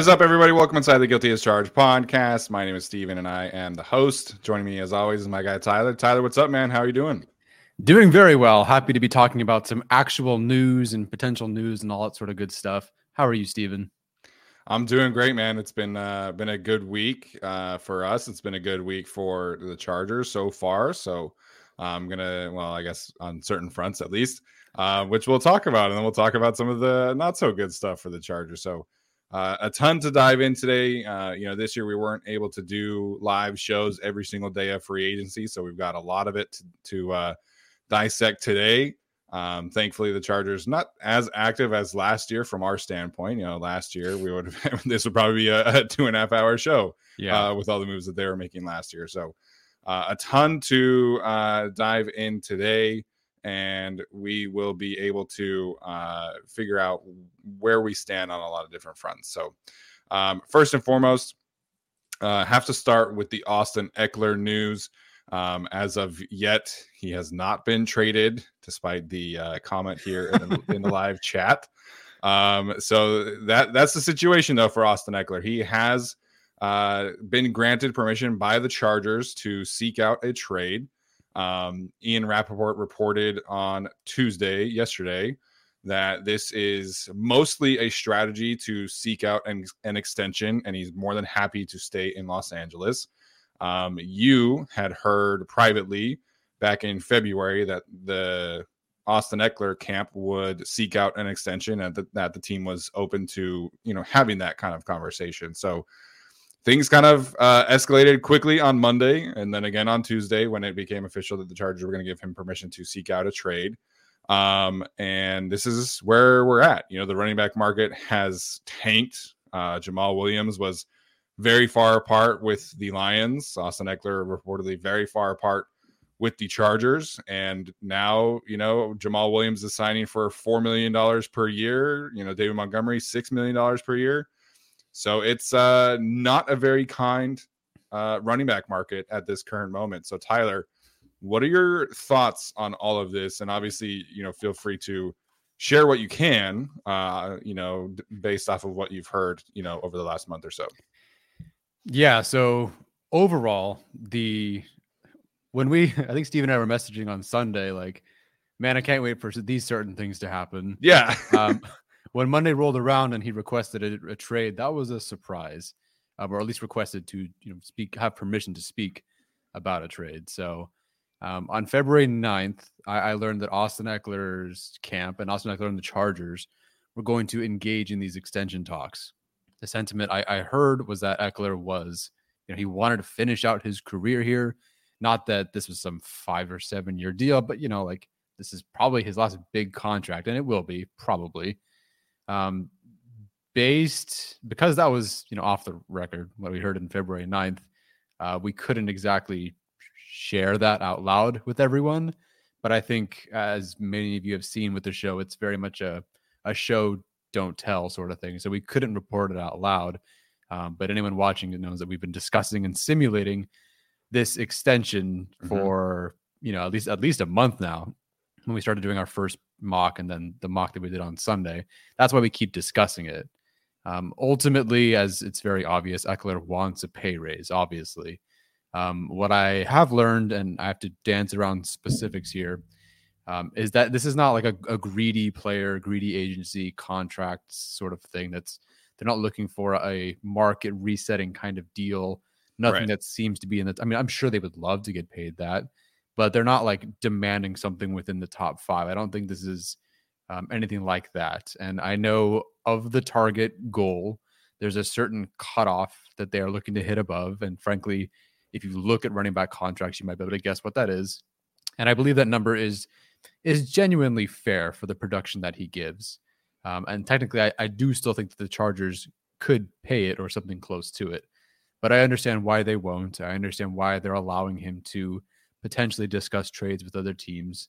What is up, everybody? Welcome inside the Guilty as Charged podcast. My name is Steven and I am the host. Joining me, as always, is my guy Tyler. Tyler, what's up, man? How are you doing? Doing very well. Happy to be talking about some actual news and potential news and all that sort of good stuff. How are you, Steven? I'm doing great, man. It's been uh, been a good week uh, for us. It's been a good week for the Chargers so far. So I'm gonna, well, I guess on certain fronts at least, uh, which we'll talk about, and then we'll talk about some of the not so good stuff for the Chargers. So uh, a ton to dive in today. Uh, you know, this year we weren't able to do live shows every single day of free agency, so we've got a lot of it to, to uh, dissect today. Um, thankfully, the Chargers not as active as last year from our standpoint. You know, last year we would have this would probably be a, a, two and a half hour show. Yeah, uh, with all the moves that they were making last year. So uh, a ton to uh, dive in today and we will be able to uh, figure out where we stand on a lot of different fronts. So, um, first and foremost, uh, have to start with the Austin Ekeler news. Um, as of yet, he has not been traded, despite the uh, comment here in the, in the live chat. Um, so that that's the situation though for Austin Ekeler. He has uh, been granted permission by the Chargers to seek out a trade. Um, Ian Rapoport reported on Tuesday, yesterday, that this is mostly a strategy to seek out an, an extension, and he's more than happy to stay in Los Angeles. Um, you had heard privately back in February that the Austin Ekeler camp would seek out an extension and that the team was open to, you know, having that kind of conversation. So things kind of uh, escalated quickly on Monday and then again on Tuesday when it became official that the Chargers were going to give him permission to seek out a trade. Um, and this is where we're at. You know, the running back market has tanked. Uh, Jamaal Williams was very far apart with the Lions. Austin Ekeler reportedly very far apart with the Chargers. And now, you know, Jamaal Williams is signing for $4 million per year. You know, David Montgomery, $6 million per year. So it's uh, not a very kind uh, running back market at this current moment. So Tyler, what are your thoughts on all of this? And obviously, you know, feel free to share what you can, uh, you know, based off of what you've heard, you know, over the last month or so. Yeah. So overall, the when we, I think Steve and I were messaging on Sunday, like Man, I can't wait for these certain things to happen. Yeah. um, when Monday rolled around and he requested a, a trade, that was a surprise, um, or at least requested to you know speak, have permission to speak about a trade. So um, on February 9th, I, I, learned that Austin Ekeler's camp and Austin Ekeler and the Chargers were going to engage in these extension talks. The sentiment I, I heard was that Ekeler was, you know, he wanted to finish out his career here. Not that this was some five or seven year deal, but you know, like this is probably his last big contract, and it will be probably. Um, based because that was you know off the record what we heard in February 9th, uh, we couldn't exactly share that out loud with everyone. But I think, as many of you have seen with the show, it's very much a a show don't tell sort of thing. So we couldn't report it out loud. Um, but anyone watching it knows that we've been discussing and simulating this extension mm-hmm. for you know at least at least a month now when we started doing our first mock and then the mock that we did on Sunday. That's why we keep discussing it. Um, ultimately, as it's very obvious, Ekeler wants a pay raise, obviously. Um, what I have learned, and I have to dance around specifics here, um, is that this is not like a, a, greedy player, greedy agency contract sort of thing. That's they're not looking for a market resetting kind of deal. Nothing right. that seems to be in the. I mean, I'm sure they would love to get paid that, but they're not like demanding something within the top five. I don't think this is um, anything like that. And I know of the target goal, there's a certain cutoff that they are looking to hit above. And frankly, if you look at running back contracts, you might be able to guess what that is. And I believe that number is is genuinely fair for the production that he gives. Um, and technically, I, I do still think that the Chargers could pay it or something close to it. But I understand why they won't. I understand why they're allowing him to potentially discuss trades with other teams.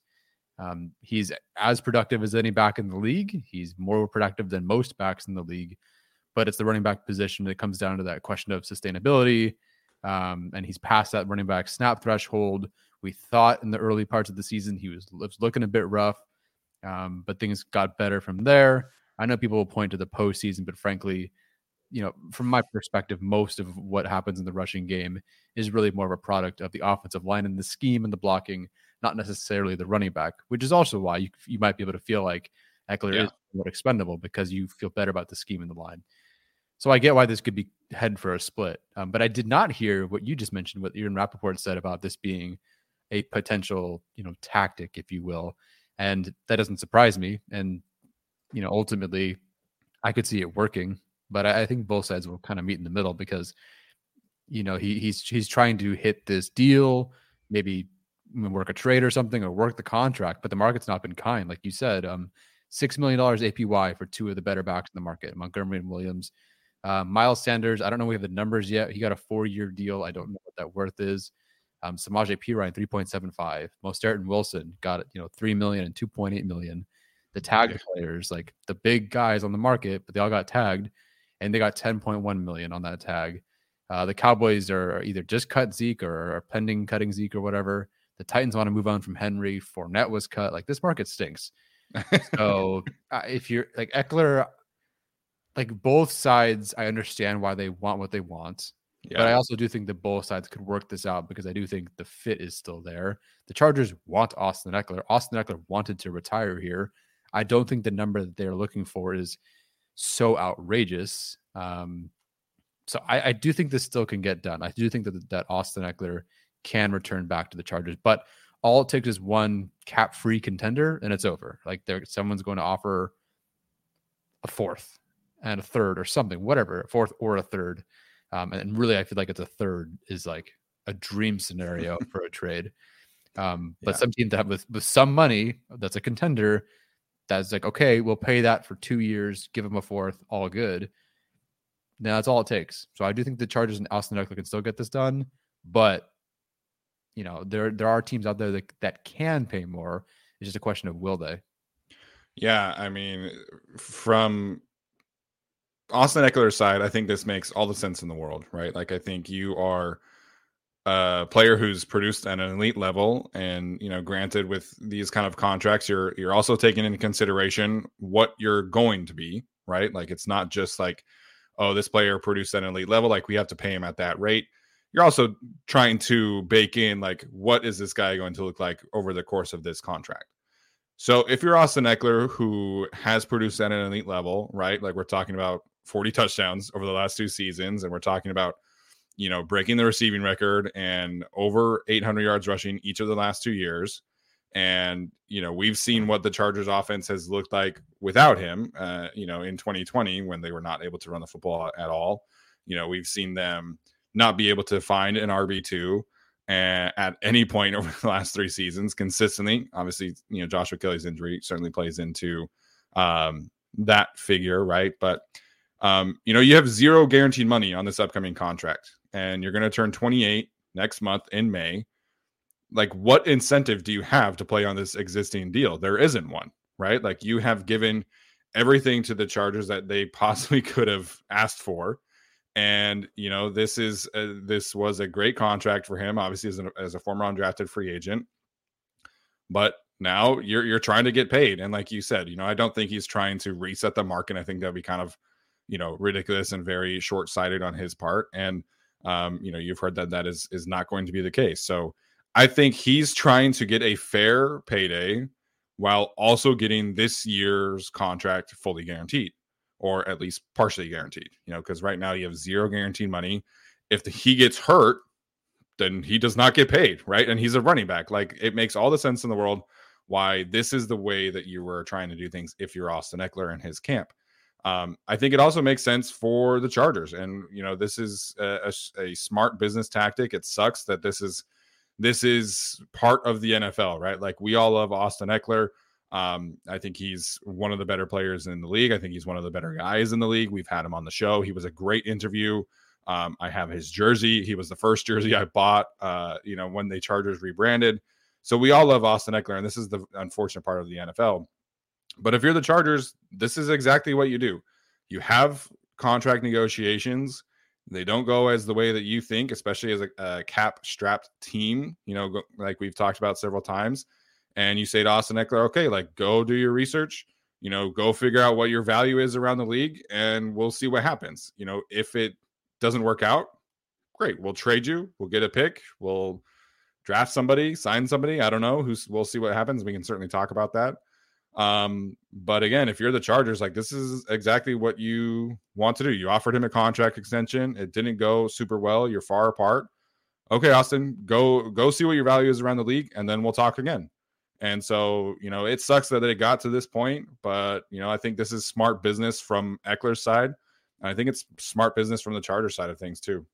Um, he's as productive as any back in the league. He's more productive than most backs in the league. But it's the running back position that comes down to that question of sustainability um, and he's past that running back snap threshold. We thought in the early parts of the season he was, was looking a bit rough, um, but things got better from there. I know people will point to the postseason, but frankly, you know, from my perspective, most of what happens in the rushing game is really more of a product of the offensive line and the scheme and the blocking, not necessarily the running back, which is also why you, you might be able to feel like Ekeler yeah. is more expendable because you feel better about the scheme and the line. So I get why this could be head for a split. Um, but I did not hear what you just mentioned, what Ian Rapoport said about this being a potential, you know, tactic, if you will. And that doesn't surprise me. And, you know, ultimately I could see it working, but I, I think both sides will kind of meet in the middle because, you know, he he's he's trying to hit this deal, maybe work a trade or something or work the contract, but the market's not been kind. Like you said, um, six million dollars APY for two of the better backs in the market, Montgomery and Williams. Uh, Miles Sanders, I don't know we have the numbers yet. He got a four-year deal. I don't know what that worth is. Um, Samaje Perine, 3.75. Mostert and Wilson got you know three million and 2.8 million. The tagged players, like the big guys on the market, but they all got tagged, and they got 10.1 million on that tag. Uh, the Cowboys are either just cut Zeke or are pending cutting Zeke or whatever. The Titans want to move on from Henry. Fournette was cut. Like this market stinks. so uh, if you're like Ekeler, like both sides, I understand why they want what they want. Yeah. But I also do think that both sides could work this out because I do think the fit is still there. The Chargers want Austin Ekeler. Austin Ekeler wanted to retire here. I don't think the number that they're looking for is so outrageous. Um, so I, I, do think this still can get done. I do think that that Austin Ekeler can return back to the Chargers, but all it takes is one cap-free contender, and it's over. Like there, someone's going to offer a fourth and a third or something, whatever, a fourth or a third. Um, and really, I feel like it's a third is like a dream scenario for a trade. Um, but yeah. some team that have with, with some money that's a contender that's like, okay, we'll pay that for two years, give them a fourth, all good. Now that's all it takes. So I do think the Chargers and Austin Ekeler can still get this done, but you know there there are teams out there that that can pay more. It's just a question of will they. Yeah, I mean, from Austin Ekeler's side, I think this makes all the sense in the world, right? Like I think you are a player who's produced at an elite level and you know granted with these kind of contracts you're you're also taking into consideration what you're going to be right? Like it's not just like oh this player produced at an elite level like we have to pay him at that rate. You're also trying to bake in like what is this guy going to look like over the course of this contract? So if you're Austin Ekeler who has produced at an elite level, right? Like we're talking about 40 touchdowns over the last two seasons, and we're talking about, you know, breaking the receiving record and over 800 yards rushing each of the last two years. And, you know, we've seen what the Chargers offense has looked like without him, uh, you know, in 2020 when they were not able to run the football at all. You know, we've seen them not be able to find an RB2 at any point over the last three seasons consistently. Obviously, you know, Joshua Kelley's injury certainly plays into um, that figure, right? But um, you know, you have zero guaranteed money on this upcoming contract, and you're going to turn 28 next month in May. Like, what incentive do you have to play on this existing deal? There isn't one, right? Like, you have given everything to the Chargers that they possibly could have asked for and you know this is this was a great contract for him obviously as, as a former undrafted free agent but now you're you're trying to get paid and like you said you know i don't think he's trying to reset the market i think that'd be kind of you know ridiculous and very short-sighted on his part and um you know you've heard that that is is not going to be the case so i think he's trying to get a fair payday while also getting this year's contract fully guaranteed or at least partially guaranteed, you know, because right now you have zero guaranteed money. If the, he gets hurt, then he does not get paid, right? And he's a running back. Like it makes all the sense in the world why this is the way that you were trying to do things if you're Austin Ekeler and his camp. Um, I think it also makes sense for the Chargers, and you know this is a, a, a smart business tactic. It sucks that this is this is part of the NFL, right? Like we all love Austin Ekeler. Um, I think he's one of the better players in the league. I think he's one of the better guys in the league. We've had him on the show. He was a great interview. Um, I have his jersey. He was the first jersey I bought, uh, you know, when they Chargers rebranded. So we all love Austin Ekeler, and this is the unfortunate part of the NFL. But if you're the Chargers, this is exactly what you do. You have contract negotiations. They don't go as the way that you think, especially as a, a cap strapped team, you know, like we've talked about several times and you say to Austin Ekeler, okay, like go do your research, you know, go figure out what your value is around the league, and we'll see what happens. You know, if it doesn't work out, great, we'll trade you, we'll get a pick, we'll draft somebody, sign somebody. I don't know who's. We'll see what happens. We can certainly talk about that. Um, but again, if you're the Chargers, like this is exactly what you want to do. You offered him a contract extension. It didn't go super well. You're far apart. Okay, Austin, go go see what your value is around the league, and then we'll talk again. And so, you know, it sucks that it got to this point, but you know, I think this is smart business from Ekeler's side. I think it's smart business from the Charger side of things too.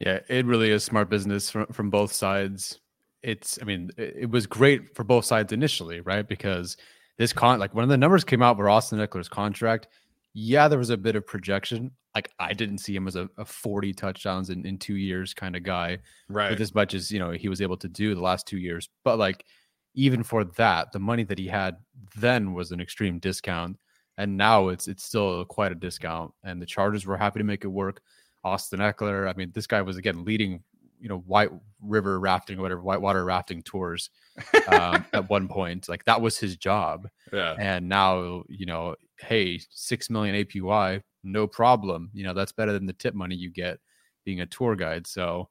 Yeah, it really is smart business from from both sides. It's, I mean, it, it was great for both sides initially, right? Because this con, like when the numbers came out for Austin Ekeler's contract, yeah, there was a bit of projection. Like I didn't see him as a, a 40 touchdowns in, in two years kind of guy, right? With as much as you know he was able to do the last two years, but like even for that, the money that he had then was an extreme discount, and now it's it's still quite a discount. And the Chargers were happy to make it work. Austin Ekeler. I mean, this guy was again leading, you know, white river rafting or whatever, whitewater rafting tours um, at one point. Like that was his job. Yeah. And now, you know, hey, six million APY, no problem. You know, that's better than the tip money you get being a tour guide. So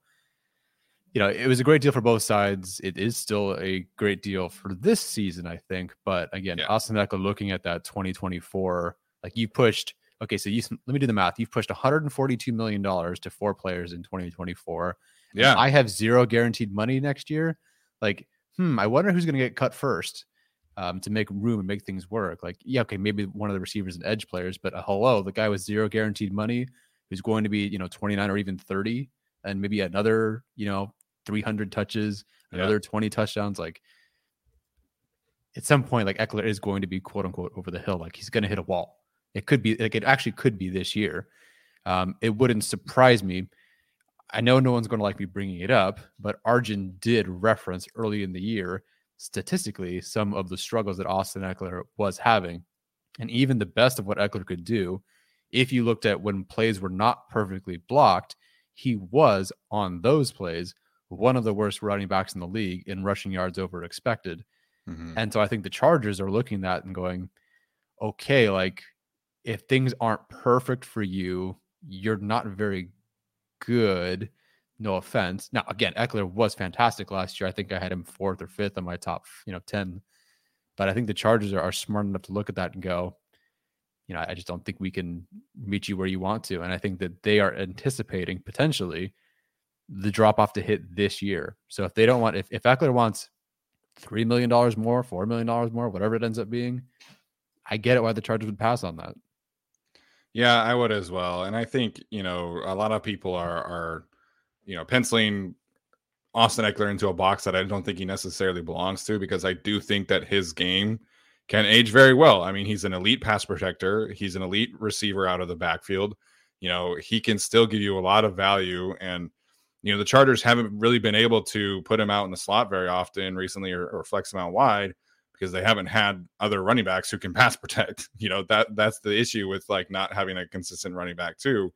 you know, it was a great deal for both sides. It is still a great deal for this season, I think. But again, yeah. Austin Ekeler looking at that 2024, like you pushed, okay, so you let me do the math. You've pushed 142 million dollars to four players in 2024. Yeah, I have zero guaranteed money next year. Like, hmm, I wonder who's going to get cut first um, to make room and make things work. Like, yeah, okay, maybe one of the receivers and edge players, but uh, hello, the guy with zero guaranteed money who's going to be, you know, 29 or even 30 and maybe another, you know, 300 touches, another yeah. 20 touchdowns. Like at some point, like Ekeler is going to be quote unquote over the hill. Like he's going to hit a wall. It could be like it actually could be this year. Um, it wouldn't surprise me. I know no one's going to like me bringing it up, but Arjun did reference early in the year statistically some of the struggles that Austin Ekeler was having. And even the best of what Ekeler could do, if you looked at when plays were not perfectly blocked, he was on those plays one of the worst running backs in the league in rushing yards over expected. Mm-hmm. And so I think the Chargers are looking at that and going, okay, like if things aren't perfect for you, you're not very good. No offense. Now, again, Ekeler was fantastic last year. I think I had him fourth or fifth on my top, you know, 10 But I think the Chargers are, are smart enough to look at that and go, you know, I just don't think we can meet you where you want to. And I think that they are anticipating potentially the drop off to hit this year. So if they don't want, if, if Ekeler wants $3 million more, $4 million more, whatever it ends up being, I get it why the Chargers would pass on that. Yeah, I would as well. And I think, you know, a lot of people are, are, you know, penciling Austin Ekeler into a box that I don't think he necessarily belongs to because I do think that his game can age very well. I mean, he's an elite pass protector, he's an elite receiver out of the backfield. You know, he can still give you a lot of value. And, you know, the Chargers haven't really been able to put him out in the slot very often recently or, or flex him out wide because they haven't had other running backs who can pass protect. You know, that that's the issue with like not having a consistent running back too,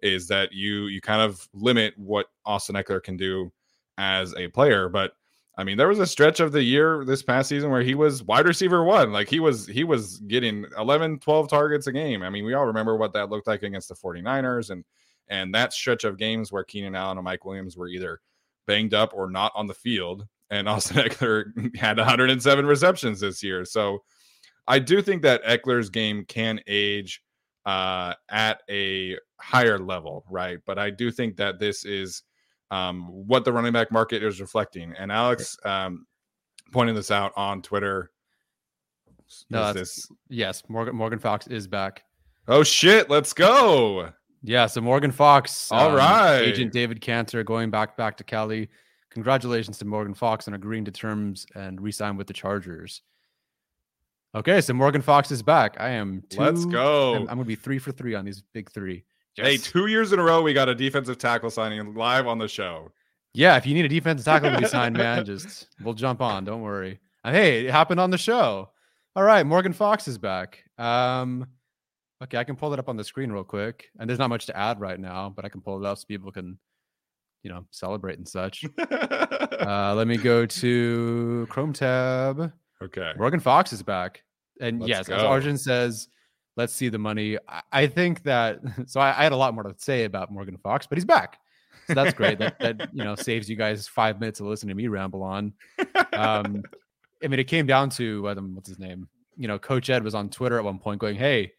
is that you you kind of limit what Austin Ekeler can do as a player. But I mean, there was a stretch of the year this past season where he was wide receiver one. Like he was he was getting 11, 12 targets a game. I mean, we all remember what that looked like against the 49ers and and that stretch of games where Keenan Allen and Mike Williams were either banged up or not on the field. And Austin Ekeler had 107 receptions this year. So I do think that Ekeler's game can age uh, at a higher level, right? But I do think that this is um, what the running back market is reflecting. And Alex um, pointed this out on Twitter. No, this... yes, Morgan Morgan Fox is back. Oh shit, let's go. Yeah, so Morgan Fox, all um, right, Agent David Canter going back back to Cali. Congratulations to Morgan Fox on agreeing to terms and re-sign with the Chargers. Okay, so Morgan Fox is back. I am. let Let's go. I'm, I'm gonna be three for three on these big three. Yes. Hey, two years in a row, we got a defensive tackle signing live on the show. Yeah, if you need a defensive tackle to be signed, man, just we'll jump on. Don't worry. Hey, it happened on the show. All right, Morgan Fox is back. Um, okay, I can pull it up on the screen real quick. And there's not much to add right now, but I can pull it up so people can, you know, celebrate and such. uh, let me go to Chrome tab. Okay. Morgan Fox is back. And Let's yes, go. as Arjun says, let's see the money. I, I think that so I, I, had a lot more to say about Morgan Fox, but he's back. So that's great. that that you know saves you guys five minutes of listening to me ramble on. Um, I mean, it came down to um, what's his name? You know, Coach Ed was on Twitter at one point going, "Hey,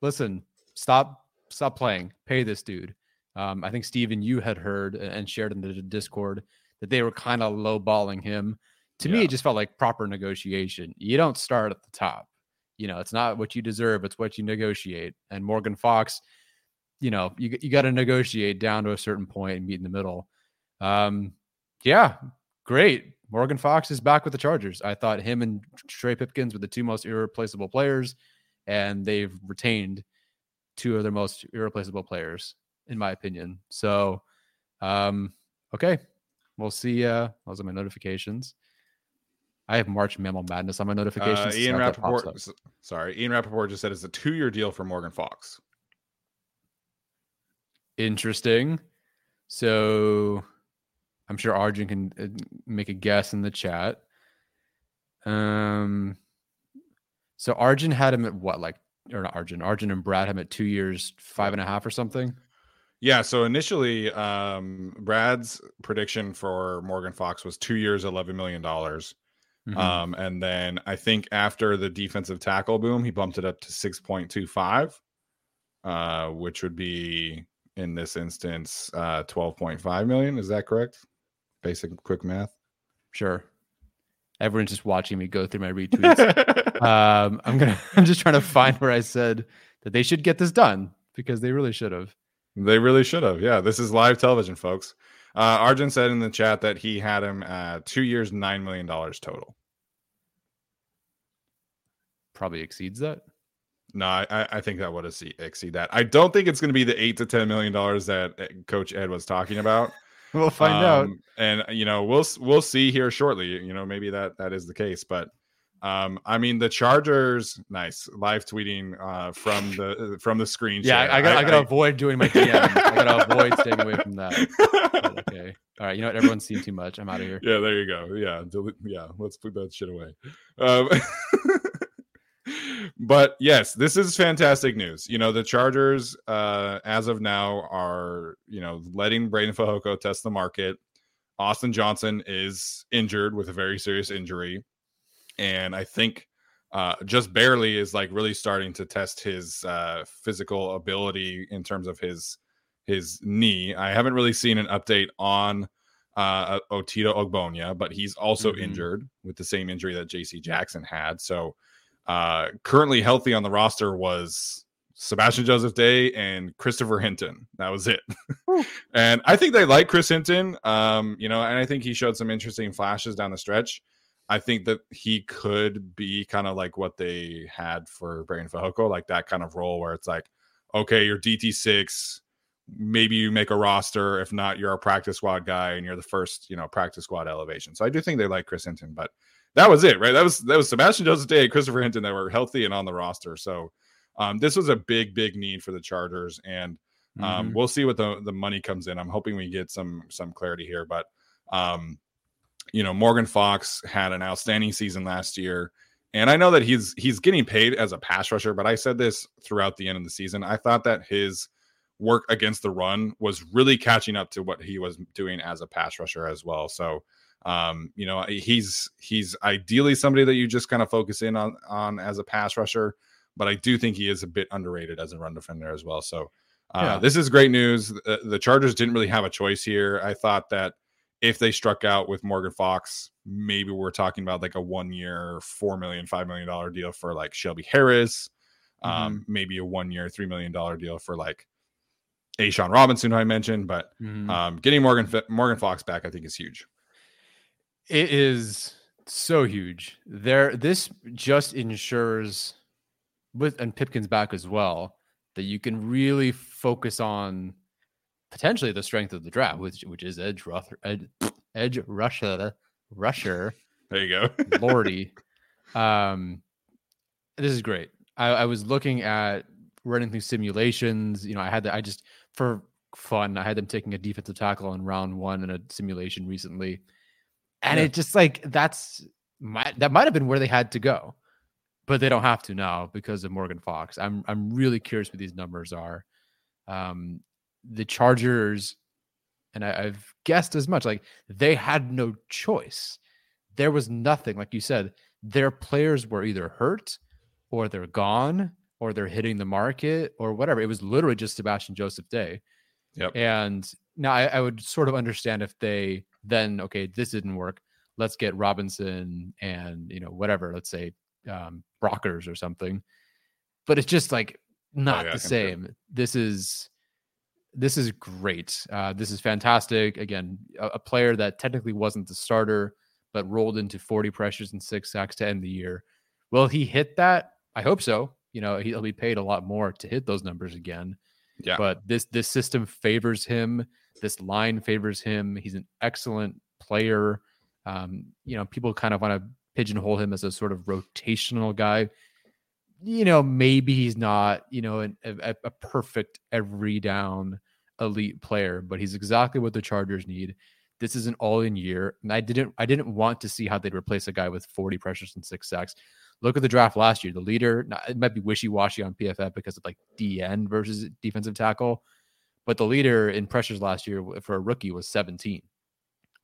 listen, stop, stop playing, pay this dude." Um, I think Steven, you had heard and shared in the Discord that they were kind of lowballing him. To yeah. me, it just felt like proper negotiation. You don't start at the top you know, it's not what you deserve, it's what you negotiate. And Morgan Fox, you know, you, you got to negotiate down to a certain point and meet in the middle. Um, yeah, great. Morgan Fox is back with the Chargers. I thought him and Trey Pipkins were the two most irreplaceable players, and they've retained two of their most irreplaceable players, in my opinion. So, um, okay, we'll see. Uh, those are my notifications. I have March Mammal Madness on my notifications. Uh, Ian Rapoport, sorry, Ian Rapoport just said it's a two-year deal for Morgan Fox. Interesting. So, I'm sure Arjun can uh, make a guess in the chat. Um, so Arjun had him at what, like, or not Arjun? Arjun and Brad had him at two years, five and a half or something. Yeah. So initially, um, Brad's prediction for Morgan Fox was two years, eleven million dollars. Mm-hmm. Um, and then I think after the defensive tackle boom, he bumped it up to 6.25, uh, which would be in this instance uh 12.5 million. Is that correct? Basic quick math. Sure. Everyone's just watching me go through my retweets. um, I'm gonna I'm just trying to find where I said that they should get this done because they really should have. They really should have. Yeah, this is live television, folks. Uh, Arjun said in the chat that he had him at two years, nine million dollars total. Probably exceeds that. No, I, I think that would exceed that. I don't think it's going to be the eight to ten million dollars that uh, Coach Ed was talking about. we'll find um, out, and you know we'll we'll see here shortly. You know maybe that that is the case, but um, I mean the Chargers, nice live tweeting uh, from the from the screen. Yeah, I, I got I, I gotta avoid doing my DM. I gotta avoid staying away from that. But okay, all right. You know what? Everyone's seen too much. I'm out of here. Yeah, there you go. Yeah, delete, yeah. Let's put that shit away. Um, but yes, this is fantastic news. You know, the Chargers, uh, as of now, are you know letting Breiden Fehoko test the market. Austin Johnson is injured with a very serious injury. And I think uh, just barely is like really starting to test his uh, physical ability in terms of his his knee. I haven't really seen an update on uh, Otito Ogbonnia, but he's also mm-hmm. injured with the same injury that J.C. Jackson had. So uh, currently healthy on the roster was Sebastian Joseph Day and Christopher Hinton. That was it. and I think they like Chris Hinton. Um, you know, and I think he showed some interesting flashes down the stretch. I think that he could be kind of like what they had for Breiden Fehoko, like that kind of role where it's like, okay, you're DT6, maybe you make a roster. If not, you're a practice squad guy and you're the first, you know, practice squad elevation. So I do think they like Chris Hinton, but that was it, right? That was that was Sebastian Joseph Day, Christopher Hinton that were healthy and on the roster. So um, this was a big, big need for the Chargers, and um, mm-hmm. we'll see what the the money comes in. I'm hoping we get some some clarity here, but um, you know, Morgan Fox had an outstanding season last year. And I know that he's he's getting paid as a pass rusher, but I said this throughout the end of the season. I thought that his work against the run was really catching up to what he was doing as a pass rusher as well. So um, you know, he's he's ideally somebody that you just kind of focus in on on as a pass rusher, but I do think he is a bit underrated as a run defender as well. So uh, yeah. this is great news. The, the Chargers didn't really have a choice here. I thought that if they struck out with Morgan Fox, maybe we're talking about like a one year, $4 million, $5 million deal for like Shelby Harris. Um, mm-hmm. Um, maybe a one year, $3 million deal for like a Sean Robinson, who I mentioned. But mm-hmm. um, getting Morgan, Morgan Fox back, I think is huge. It is so huge. There, this just ensures with and Pipkins back as well that you can really focus on potentially the strength of the draft, which which is edge rusher, edge, edge rusher, rusher. There you go, Lordy. Um, this is great. I, I was looking at running through simulations. You know, I had that. I just for fun, I had them taking a defensive tackle in round one in a simulation recently, and yeah. it just like that's my, that might have been where they had to go, but they don't have to now because of Morgan Fox. I'm I'm really curious what these numbers are. Um, the Chargers, and I, I've guessed as much, like they had no choice. There was nothing, like you said, their players were either hurt or they're gone or they're hitting the market or whatever. It was literally just Sebastian Joseph Day. Yep. And now I, I, would sort of understand if they then, okay, this didn't work. Let's get Robinson and, you know, whatever, let's say um, Brockers or something. But it's just like not oh, yeah, the same. This is this is great. Uh, this is fantastic. Again, a, a, player that technically wasn't the starter, but rolled into 40 pressures and six sacks to end the year. Will he hit that? I hope so. You know, he'll be paid a lot more to hit those numbers again. Yeah. But this this system favors him. This line favors him. He's an excellent player. Um, you know, people kind of want to pigeonhole him as a sort of rotational guy you know, maybe he's not, you know, an, a, a perfect every down elite player, but he's exactly what the Chargers need. This is an all-in year, and I didn't, I didn't want to see how they'd replace a guy with 40 pressures and six sacks. Look at the draft last year. The leader, it might be wishy-washy on PFF because of like DN versus defensive tackle, but the leader in pressures last year for a rookie was 17,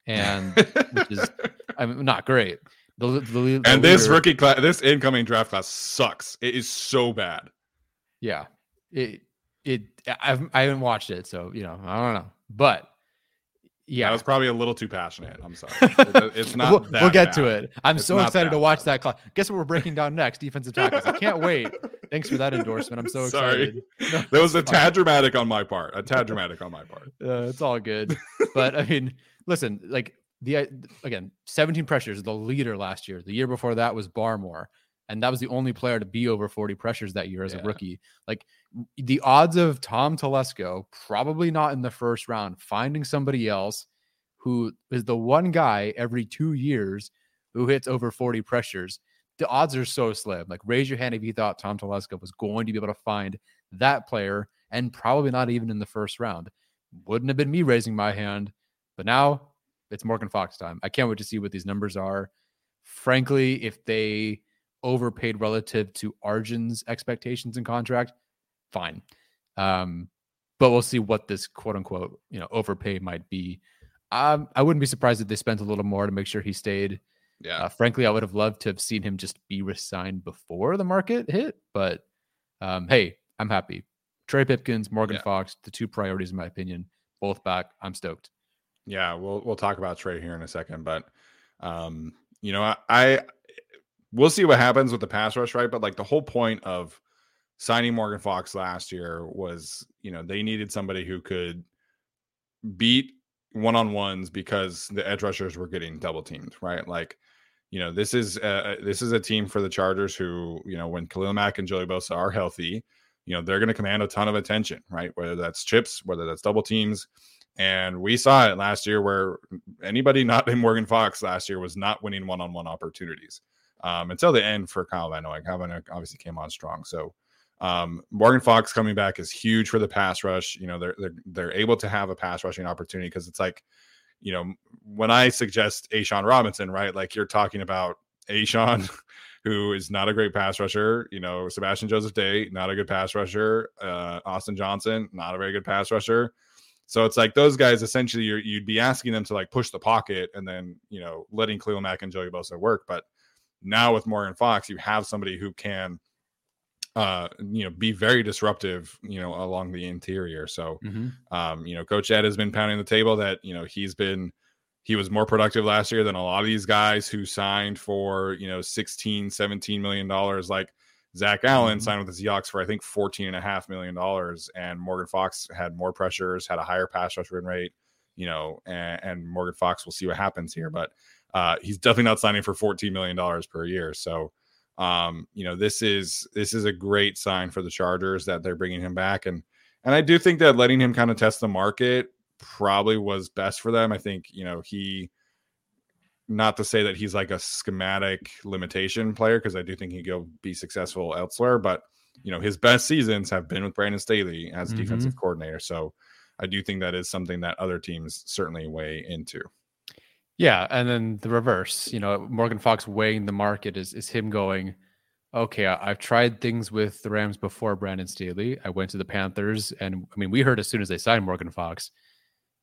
and which is, I mean, not great. The, the, the and this leader, rookie class, this incoming draft class sucks. It is so bad. Yeah, it it I've I haven't watched it, so you know I don't know, but yeah, I was probably a little too passionate. I'm sorry. it's not. we'll, we'll get bad. to it. I'm it's so excited to watch bad. that class. Guess what we're breaking down next? Defensive tackles. I can't wait. Thanks for that endorsement. I'm so excited. Sorry. there was a tad dramatic on my part. A tad dramatic on my part. Uh, it's all good. But I mean, listen, like the uh, again 17 pressures the leader last year. The year before that was barmore and that was the only player to be over 40 pressures that year as yeah. a rookie. Like the odds of tom telesco probably not in the first round finding somebody else who is the one guy every two years who hits over 40 pressures the odds are so slim. Like raise your hand if you thought tom telesco was going to be able to find that player and probably not even in the first round. Wouldn't have been me raising my hand but now it's Morgan Fox time. I can't wait to see what these numbers are. Frankly, if they overpaid relative to Arjun's expectations and contract, fine. Um, but we'll see what this quote unquote, you know, overpay might be. Um, I wouldn't be surprised if they spent a little more to make sure he stayed. Yeah. Uh, frankly, I would have loved to have seen him just be resigned before the market hit, but um, hey, I'm happy. Trey Pipkins, Morgan Yeah. Fox, the two priorities in my opinion, both back. I'm stoked. Yeah, we'll we'll talk about Trey here in a second, but um, you know, I, I we'll see what happens with the pass rush, right? But like the whole point of signing Morgan Fox last year was, you know, they needed somebody who could beat one on ones because the edge rushers were getting double teamed, right? Like, you know, this is uh, this is a team for the Chargers who, you know, when Khalil Mack and Joey Bosa are healthy, you know, they're going to command a ton of attention, right? Whether that's chips, whether that's double teams. And we saw it last year where anybody not in Morgan Fox last year was not winning one on one opportunities um, until the end for Kyle Van Noy. Kyle Van Noy obviously came on strong. So um, Morgan Fox coming back is huge for the pass rush. You know, they're they're, they're able to have a pass rushing opportunity because it's like, you know, when I suggest A'Shawn Robinson, right? Like you're talking about A'Shawn, who is not a great pass rusher. You know, Sebastian Joseph Day, not a good pass rusher. Uh, Austin Johnson, not a very good pass rusher. So it's like those guys essentially you're, you'd be asking them to like push the pocket and then you know letting Khalil Mack and Joey Bosa work. But now with Morgan Fox, you have somebody who can uh you know be very disruptive you know along the interior. So um you know coach ed has been pounding the table that you know he's been he was more productive last year than a lot of these guys who signed for you know 16 17 million dollars. Like zach allen Mhm. signed with the seahawks for i think 14 and a half million dollars and morgan fox had more pressures had a higher pass rush win rate you know and, and morgan fox We'll see what happens here but uh he's definitely not signing for 14 million dollars per year so um you know this is this is a great sign for the chargers that they're bringing him back and and i do think that letting him kind of test the market probably was best for them i think you know he not to say that he's like a schematic limitation player because i do think he'd go be successful elsewhere but you know his best seasons have been with brandon staley as Mhm. defensive coordinator so i do think that is something that other teams certainly weigh into Yeah, and then the reverse, you know, Morgan Fox weighing the market is is him going, okay, I, I've tried things with the Rams before Brandon Staley. I went to the Panthers, and I mean, we heard as soon as they signed Morgan Fox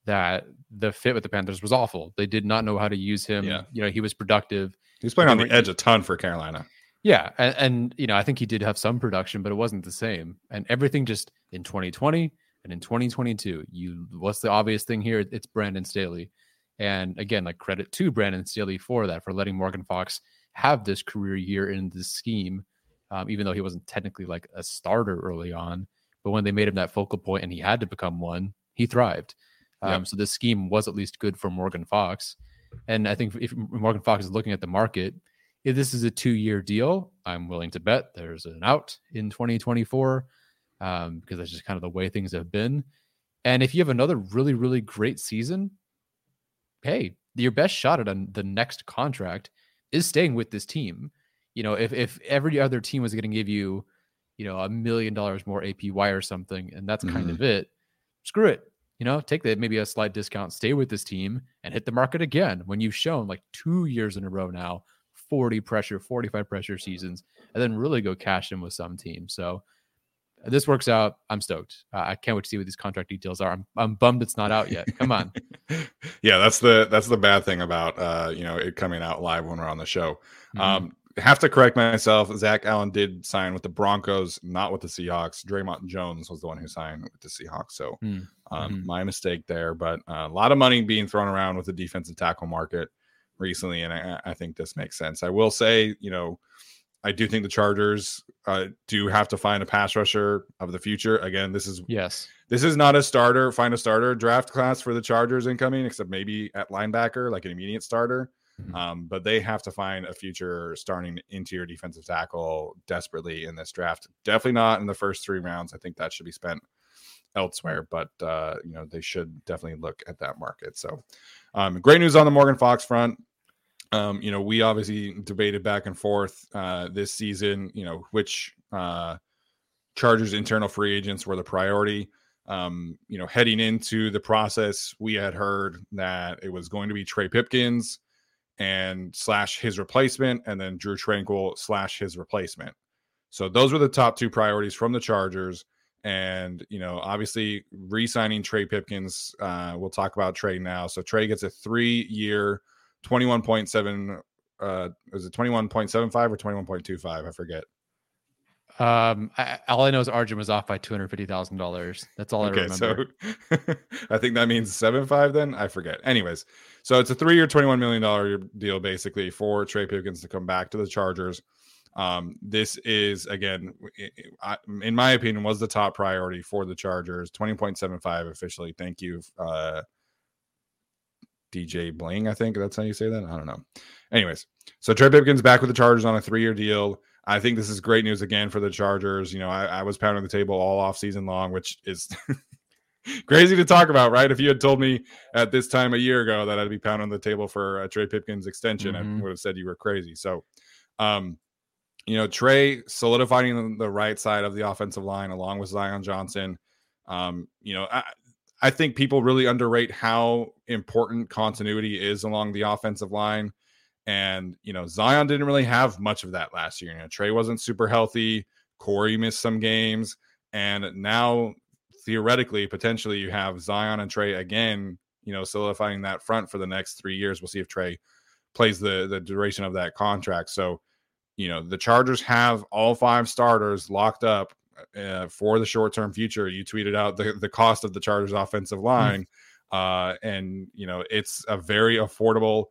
that the fit with the Panthers was awful. They did not know how to use him. Yeah. You know, he was productive. He was playing on the edge a ton for carolina Yeah, and, and you know, I think he did have some production, but it wasn't the same. And everything just in 2020 and in 2022, you what's the obvious thing here? It's Brandon Staley. And again, like credit to Brandon Staley for that, for letting Morgan Fox have this career year in this scheme, um, even though he wasn't technically like a starter early on. But when they made him that focal point and he had to become one, he thrived. Um, Yep. So this scheme was at least good for Morgan Fox. And I think if Morgan Fox is looking at the market, if this is a two year deal, I'm willing to bet there's an out in 2024 um, because that's just kind of the way things have been. And if you have another really, really great season, hey, your best shot at an, the next contract is staying with this team. You know, if if every other team was going to give you, you know, a million dollars more APY or something, and that's kind Mhm. of it, screw it. You know, take that maybe a slight discount, stay with this team, and hit the market again when you've shown like two years in a row now 40 pressure, 45 pressure seasons, and then really go cash in with some team. So this works out. I'm stoked. Uh, I can't wait to see what these contract details are. I'm, I'm bummed it's not out yet. Come on. yeah, that's the that's the bad thing about uh, you know it coming out live when we're on the show. Mhm. Um, have to correct myself. Zach Allen did sign with the Broncos, not with the Seahawks. Dre'Mont Jones was the one who signed with the Seahawks. So Hmm. um, Mhm. my mistake there. But uh, a lot of money being thrown around with the defensive tackle market recently, and I, I think this makes sense. I will say, you know, I do think the Chargers uh, do have to find a pass rusher of the future. Again, this is yes. this is not a starter, find a starter draft class for the Chargers incoming, except maybe at linebacker, like an immediate starter. Mhm. Um, but they have to find a future starting interior defensive tackle desperately in this draft. Definitely not in the first three rounds. I think that should be spent elsewhere, but uh, you know, they should definitely look at that market. So um, great news on the Morgan Fox front. Um, you know, we obviously debated back and forth uh, this season, you know, which uh, Chargers internal free agents were the priority. Um, you know, heading into the process, we had heard that it was going to be Trey Pipkins and slash his replacement, and then Drue Tranquill slash his replacement. So those were the top two priorities from the Chargers. And you know, obviously, re-signing Trey Pipkins. Uh, we'll talk about Trey now. So Trey gets a twenty-one point seven uh was it 21.75 or 21.25? I forget. Um, I, all I know is Arjun was off by two hundred fifty thousand dollars. That's all okay, I remember. So I think that means seven five. Then I forget. Anyways, so it's a three year, twenty one million dollar deal basically for Trey Pipkins to come back to the Chargers. Um, this is again, in my opinion, was the top priority for the Chargers. Twenty point seven five officially. Thank you, uh, DJ Bling. I think that's how you say that. I don't know. Anyways, so Trey Pipkins back with the Chargers on a three year deal. I think this is great news again for the Chargers. You know, I, I was pounding the table all off season long, which is crazy to talk about, right? If you had told me at this time a year ago that I'd be pounding the table for a Trey Pipkins extension, mm-hmm. I would have said you were crazy. So, um, you know, Trey solidifying the right side of the offensive line along with Zion Johnson. Um, you know, I, I think people really underrate how important continuity is along the offensive line. And, you know, Zion didn't really have much of that last year. You know, Trey wasn't super healthy. Corey missed some games. And now, theoretically, potentially, you have Zion and Trey again, you know, solidifying that front for the next three years. We'll see if Trey plays the, the duration of that contract. So, you know, the Chargers have all five starters locked up uh, for the short term future. You tweeted out the, the cost of the Chargers offensive hmm. line. Mm. Uh, and, you know, it's a very affordable,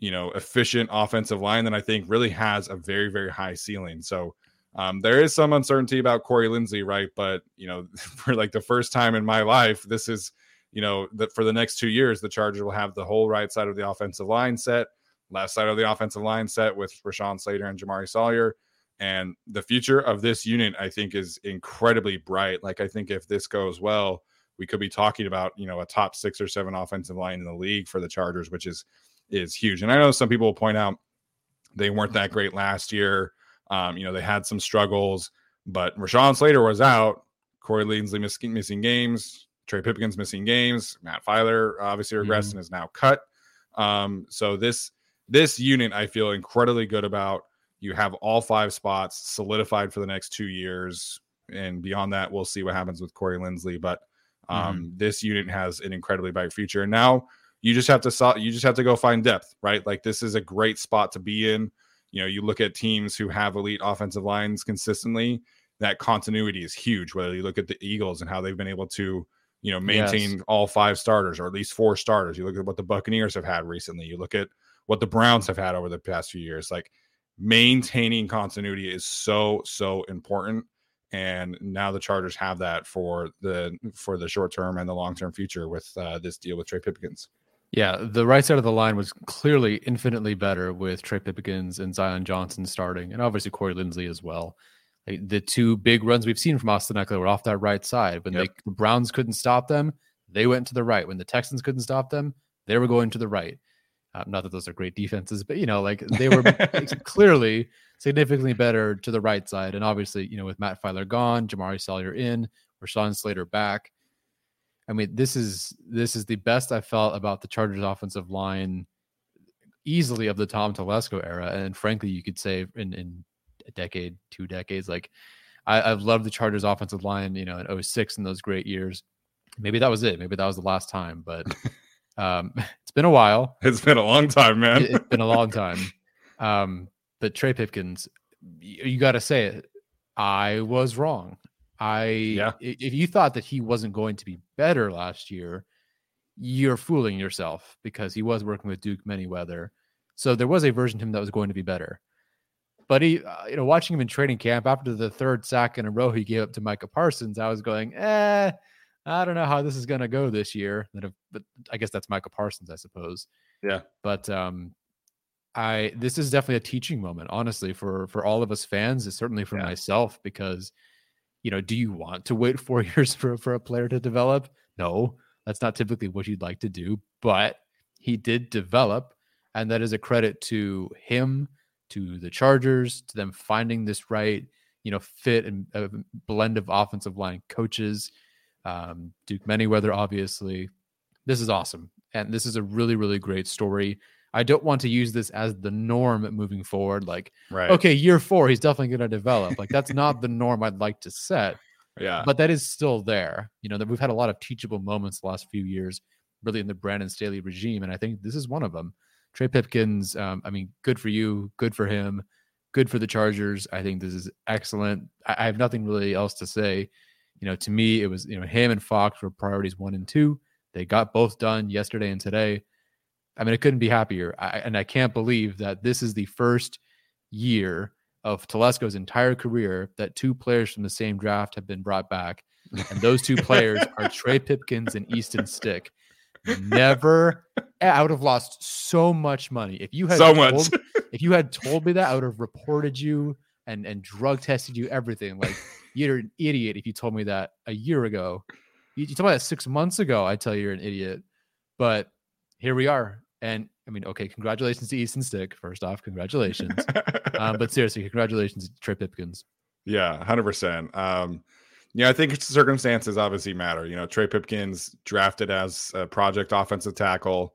you know, efficient offensive line that I think really has a very, very high ceiling. So, um, there is some uncertainty about Corey Linsley, right? But you know, for like the first time in my life, this is, you know, that for the next two years, the Chargers will have the whole right side of the offensive line set left side of the offensive line set with Rashawn Slater and Jamaree Salyer. And the future of this unit, I think, is incredibly bright. Like, I think if this goes well, we could be talking about, you know, a top six or seven offensive line in the league for the Chargers, which is is huge. And I know some people will point out they weren't that great last year. Um, you know, they had some struggles, but Rashawn Slater was out. Corey Linsley missing, missing games. Trey Pipkins missing games. Matt Feiler obviously regressed mm-hmm. and is now cut. Um, so this this unit I feel incredibly good about. You have all five spots solidified for the next two years, and beyond that, we'll see what happens with Corey Linsley. But um, mm-hmm. this unit has an incredibly bright future. And now you just have to you just have to go find depth, right? Like this is a great spot to be in. You know, you look at teams who have elite offensive lines consistently. That continuity is huge. Whether you look at the Eagles and how they've been able to, you know, maintain yes. all five starters or at least four starters. You look at what the Buccaneers have had recently. You look at what the Browns have had over the past few years. Like maintaining continuity is so so important and now the Chargers have that for the for the short term and the long term future with uh, this deal with Trey Pipkins. Yeah, the right side of the line was clearly infinitely better with Trey Pipkins and Zion Johnson starting, and obviously Corey Linsley as well. Like the two big runs we've seen from Austin Ekeler were off that right side. When yep. they, the Browns couldn't stop them, they went to the right. When the Texans couldn't stop them, they were going to the right. Uh, not that those are great defenses, but you know, like they were clearly significantly better to the right side. And obviously, you know, with Matt Feiler gone, Jamaree Salyer in, Rashawn Slater back. I mean, this is this is the best I felt about the Chargers offensive line easily of the Tom Telesco era. And frankly, you could say in, in a decade, two decades, like I, have loved the Chargers offensive line, you know, in 06 in those great years. Maybe that was it. Maybe that was the last time, but um, it's been a while. It's been a long time, man. it, has been a long time. Um, but Trey Pipkins, you, you got to say it. I was wrong. I yeah. If you thought that he wasn't going to be better last year, you're fooling yourself because he was working with Duke Manyweather. So there was a version of him that was going to be better. But he, uh, you know, watching him in training camp after the third sack in a row he gave up to Micah Parsons, I was going, eh, I don't know how this is going to go this year. But I guess that's Micah Parsons, I suppose. Yeah. But um, I this is definitely a teaching moment, honestly, for for all of us fans. It's certainly for yeah. myself because, you know, do you want to wait four years for for a player to develop? No, that's not typically what you'd like to do. But he did develop, and that is a credit to him, to the Chargers, to them finding this right, you know, fit and a blend of offensive line coaches um, Duke Manyweather, obviously. This is awesome. And this is a really, really great story. I don't want to use this as the norm moving forward. Like, right. okay, year four, he's definitely going to develop. Like, that's not the norm I'd like to set. Yeah. But that is still there. You know, that we've had a lot of teachable moments the last few years, really in the Brandon Staley regime. And I think this is one of them. Trey Pipkins, um, I mean, good for you, good for him, good for the Chargers. I think this is excellent. I, I have nothing really else to say. You know, to me, it was you know him and Fox were priorities one and two. They got both done yesterday and today. I mean, I couldn't be happier. I, and I can't believe that this is the first year of Telesco's entire career that two players from the same draft have been brought back. And those two players are Trey Pipkins and Easton Stick. Never, I would have lost so much money if you had so told, if you had told me that, I would have reported you and and drug tested you everything. Like you're an idiot if you told me that a year ago. You, you told me that six months ago. I tell you you're an idiot. But here we are, and I mean, okay, congratulations to Easton Stick. First off, congratulations. um, but seriously, congratulations to Trey Pipkins. Yeah, hundred percent. Um, yeah, I think circumstances obviously matter. You know, Trey Pipkins drafted as a project offensive tackle,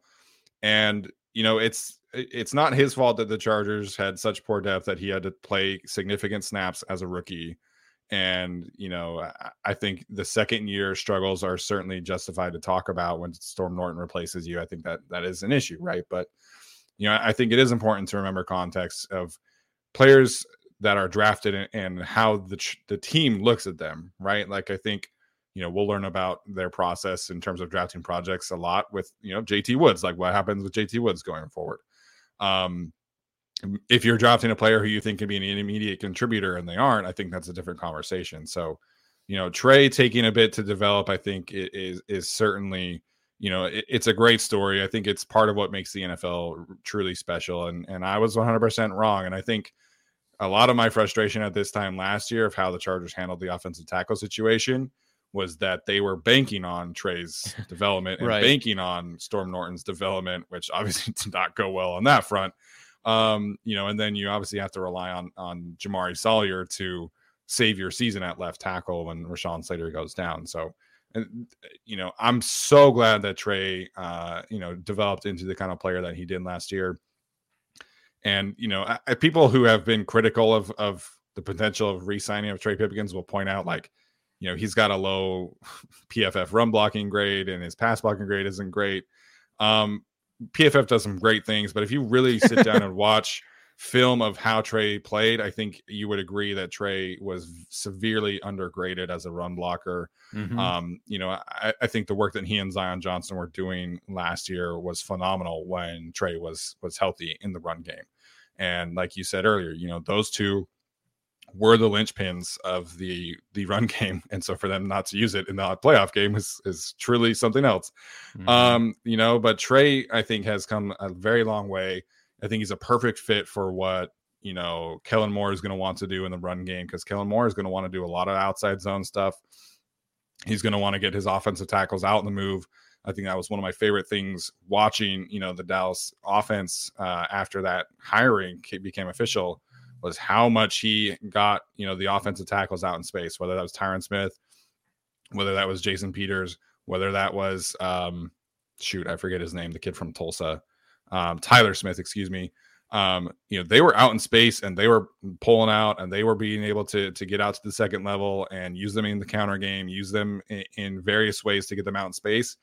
and you know it's it's not his fault that the Chargers had such poor depth that he had to play significant snaps as a rookie. And you know, I think the second year struggles are certainly justified to talk about when Storm Norton replaces you. I think that that is an issue, right? But you know, I think it is important to remember context of players that are drafted and, how the the team looks at them, right? Like I think you know we'll learn about their process in terms of drafting projects a lot with you know JT Woods, like what happens with JT Woods going forward. Um, if you're drafting a player who you think can be an immediate contributor and they aren't, I think that's a different conversation. So, you know, Trey taking a bit to develop, I think is is certainly, you know, it, it's a great story. I think it's part of what makes the NFL truly special. And and I was 100% wrong. And I think a lot of my frustration at this time last year of how the Chargers handled the offensive tackle situation was that they were banking on Trey's development and right. banking on Storm Norton's development, which obviously did not go well on that front. Um, you know, and then you obviously have to rely on on Jamaree Salyer to save your season at left tackle when Rashawn Slater goes down. So, and you know, I'm so glad that Trey, uh, you know, developed into the kind of player that he did last year. And you know, I, people who have been critical of of the potential of re-signing of Trey Pipkins will point out like, you know, he's got a low PFF run blocking grade and his pass blocking grade isn't great. Um, PFF does some great things, but if you really sit down and watch film of how Trey played, I think you would agree that Trey was severely undergraded as a run blocker. Mm-hmm. Um, you know, I, I, think the work that he and Zion Johnson were doing last year was phenomenal when Trey was was healthy in the run game. And like you said earlier, you know, those two were the linchpins of the the run game, and so for them not to use it in the playoff game is is truly something else. Mm-hmm. Um, you know, but Trey, I think, has come a very long way. I think he's a perfect fit for what you know Kellen Moore is going to want to do in the run game because Kellen Moore is going to want to do a lot of outside zone stuff. He's going to want to get his offensive tackles out in the move. I think that was one of my favorite things watching, you know, the Dallas offense uh, after that hiring became official was how much he got, you know, the offensive tackles out in space, whether that was Tyron Smith, whether that was Jason Peters, whether that was um shoot, I forget his name, the kid from Tulsa, um, Tyler Smith, excuse me. Um, you know, they were out in space and they were pulling out and they were being able to to get out to the second level and use them in the counter game, use them in, in various ways to get them out in space.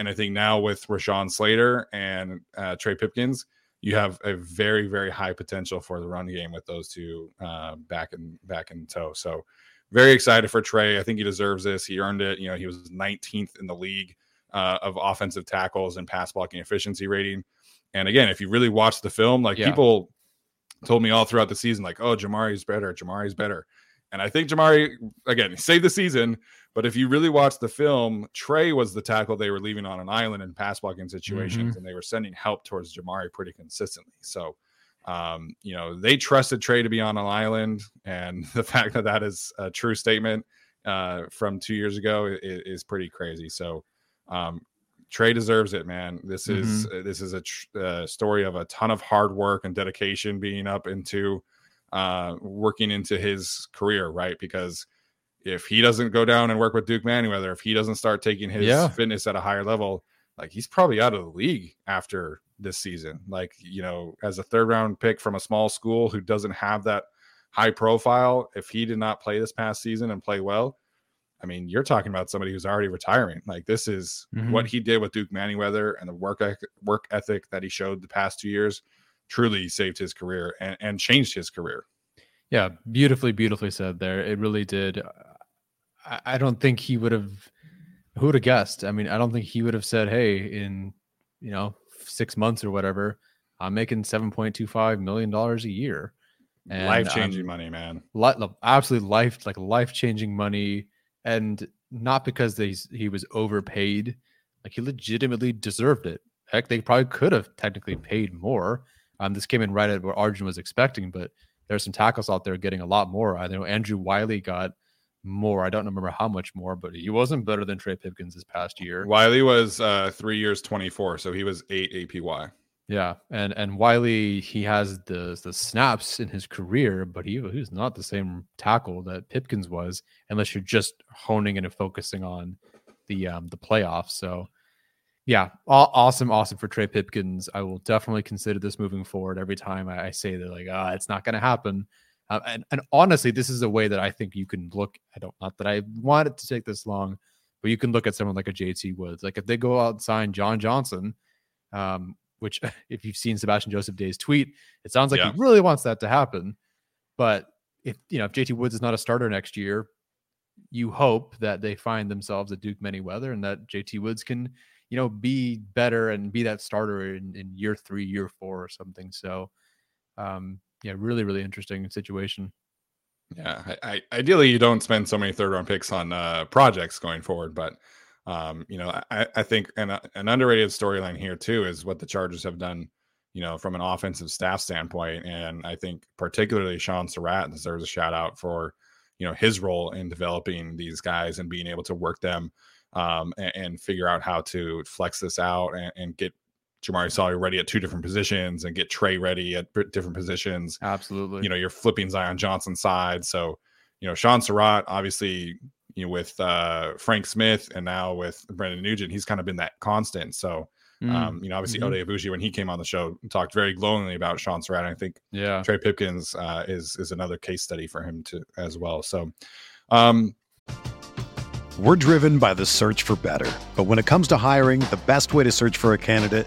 And I think now with Rashawn Slater and uh, Trey Pipkins, you have a very very high potential for the run game with those two uh, back and back in tow. So very excited for Trey. I think he deserves this. He earned it. You know, he was 19th in the league uh, of offensive tackles and pass blocking efficiency rating. And again, if you really watch the film, like yeah. people told me all throughout the season, like, oh, Jamaree's better, Jamaree's better. And I think Jamaree, again, saved the season. But if you really watch the film, Trey was the tackle they were leaving on an island in pass blocking situations, mm-hmm. and they were sending help towards Jamaree pretty consistently. So, um, you know, they trusted Trey to be on an island. And the fact that that is a true statement uh, from two years ago is, is pretty crazy. So, um, Trey deserves it, man. This is mm-hmm. this is a tr- uh, story of a ton of hard work and dedication being up into uh, working into his career, right? Because if he doesn't go down and work with Duke Manyweather, if he doesn't start taking his yeah. fitness at a higher level, like he's probably out of the league after this season. Like, you know, as a third round pick from a small school who doesn't have that high profile, if he did not play this past season and play well, I mean, you're talking about somebody who's already retiring. Like this is mm-hmm. what he did with Duke Manyweather and the work work ethic that he showed the past two years. Truly saved his career and, and changed his career. Yeah, beautifully, beautifully said there. It really did. I, don't think he would have. Who would have guessed? I mean, I don't think he would have said, "Hey, in you know six months or whatever, I'm making seven point two five million dollars a year." Life changing um, money, man. Li- absolutely life like life changing money and not because they he was overpaid. Like he legitimately deserved it. Heck, they probably could have technically paid more. Um, this came in right at what Arjun was expecting, but there's some tackles out there getting a lot more. I know Andrew Wiley got more. I don't remember how much more, but he wasn't better than Trey Pipkins this past year. Wiley was uh, three years, 24, so he was eight APY. Yeah, and and Wiley he has the the snaps in his career, but he he's not the same tackle that Pipkins was, unless you're just honing in and focusing on the um the playoffs. So yeah, awesome, awesome for Trey Pipkins. I will definitely consider this moving forward. Every time I, I say that, like, ah, it's not going to happen. Uh, and, and honestly, this is a way that I think you can look. I don't not that I want it to take this long, but you can look at someone like a JT Woods. Like if they go out and sign John Johnson, um, which if you've seen Sebastian Joseph Day's tweet, it sounds like yeah. he really wants that to happen. But if you know if JT Woods is not a starter next year, you hope that they find themselves at Duke Manyweather and that JT Woods can, you know, be better and be that starter in, in year three, year four or something. So um yeah, really, really interesting situation. Yeah, I, I, ideally you don't spend so many third round picks on uh, projects going forward, but um, you know, I, I think an, uh, an underrated storyline here too is what the Chargers have done, you know, from an offensive staff standpoint. And I think particularly Shaun Sarrett deserves a shout out for, you know, his role in developing these guys and being able to work them um, and, and, figure out how to flex this out and, and get Jamaree Salyer ready at two different positions and get Trey ready at different positions. Absolutely. You know, you're flipping Zion Johnson's side. So, you know, Shaun Sarrett obviously you know, with uh, Frank Smith and now with Brendan Nugent, he's kind of been that constant. So, mm. um, you know, obviously mm-hmm. Oday Aboushi, when he came on the show, talked very glowingly about Shaun Sarrett. I think yeah, Trey Pipkins uh, is is another case study for him to as well. So, um, we're driven by the search for better, but when it comes to hiring, the best way to search for a candidate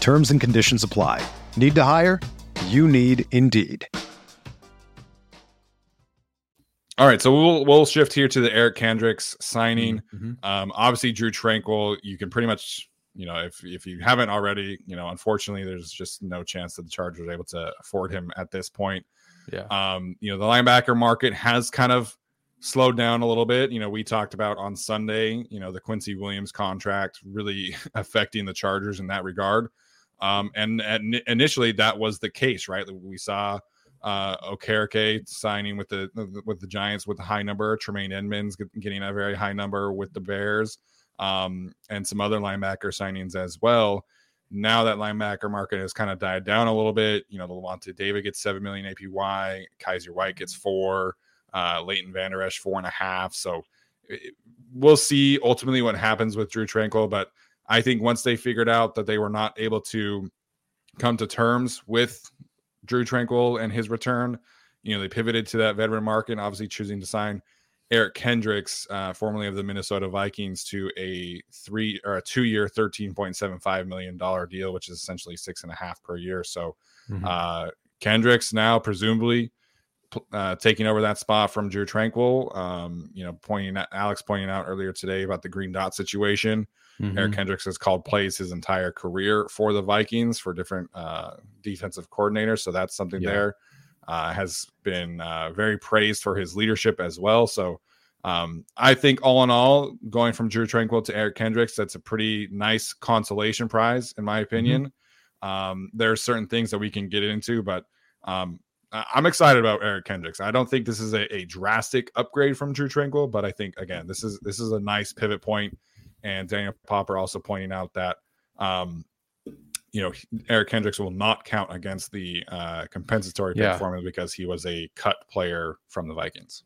Terms and conditions apply. Need to hire? You need Indeed. All right, so we'll we'll shift here to the Eric Kendricks signing. Mm-hmm. Um, obviously, Drue Tranquill. you can pretty much, you know, if if you haven't already, you know, unfortunately, there's just no chance that the Chargers are able to afford him at this point. Yeah. Um, you know, the linebacker market has kind of slowed down a little bit. You know, we talked about on Sunday, you know, the Quincy Williams contract really affecting the Chargers in that regard. Um, and, and initially that was the case, right? We saw uh Okereke signing with the with the Giants with a high number, Tremaine Edmunds getting a very high number with the Bears, um, and some other linebacker signings as well. Now that linebacker market has kind of died down a little bit. You know, the Lavonte David gets seven million APY, Kyzir White gets four, uh, Leighton Vander Esch four and a half. So it, we'll see ultimately what happens with Drue Tranquill, but I think once they figured out that they were not able to come to terms with Drue Tranquill and his return. You know, they pivoted to that veteran market, obviously choosing to sign Eric Kendricks, uh, formerly of the Minnesota Vikings, to a three or a two year, $13.75 million deal, which is essentially six and a half per year. So mm-hmm. uh, Kendricks now presumably uh, taking over that spot from Drue Tranquill. Um, you know, pointing at Alex pointing out earlier today about the green dot situation. Mm-hmm. Eric Kendricks has called plays his entire career for the Vikings for different uh, defensive coordinators, so that's something yeah. there. Uh, has been uh, very praised for his leadership as well. So um, I think all in all, going from Drue Tranquill to Eric Kendricks, that's a pretty nice consolation prize, in my mm-hmm. opinion. Mm-hmm. Um, there are certain things that we can get into, but um, I'm excited about Eric Kendricks. I don't think this is a, a, drastic upgrade from Drue Tranquill, but I think again, this is this is a nice pivot point. And Daniel Popper also pointing out that um, you know Eric Kendricks will not count against the uh, compensatory pick yeah. formula because he was a cut player from the Vikings.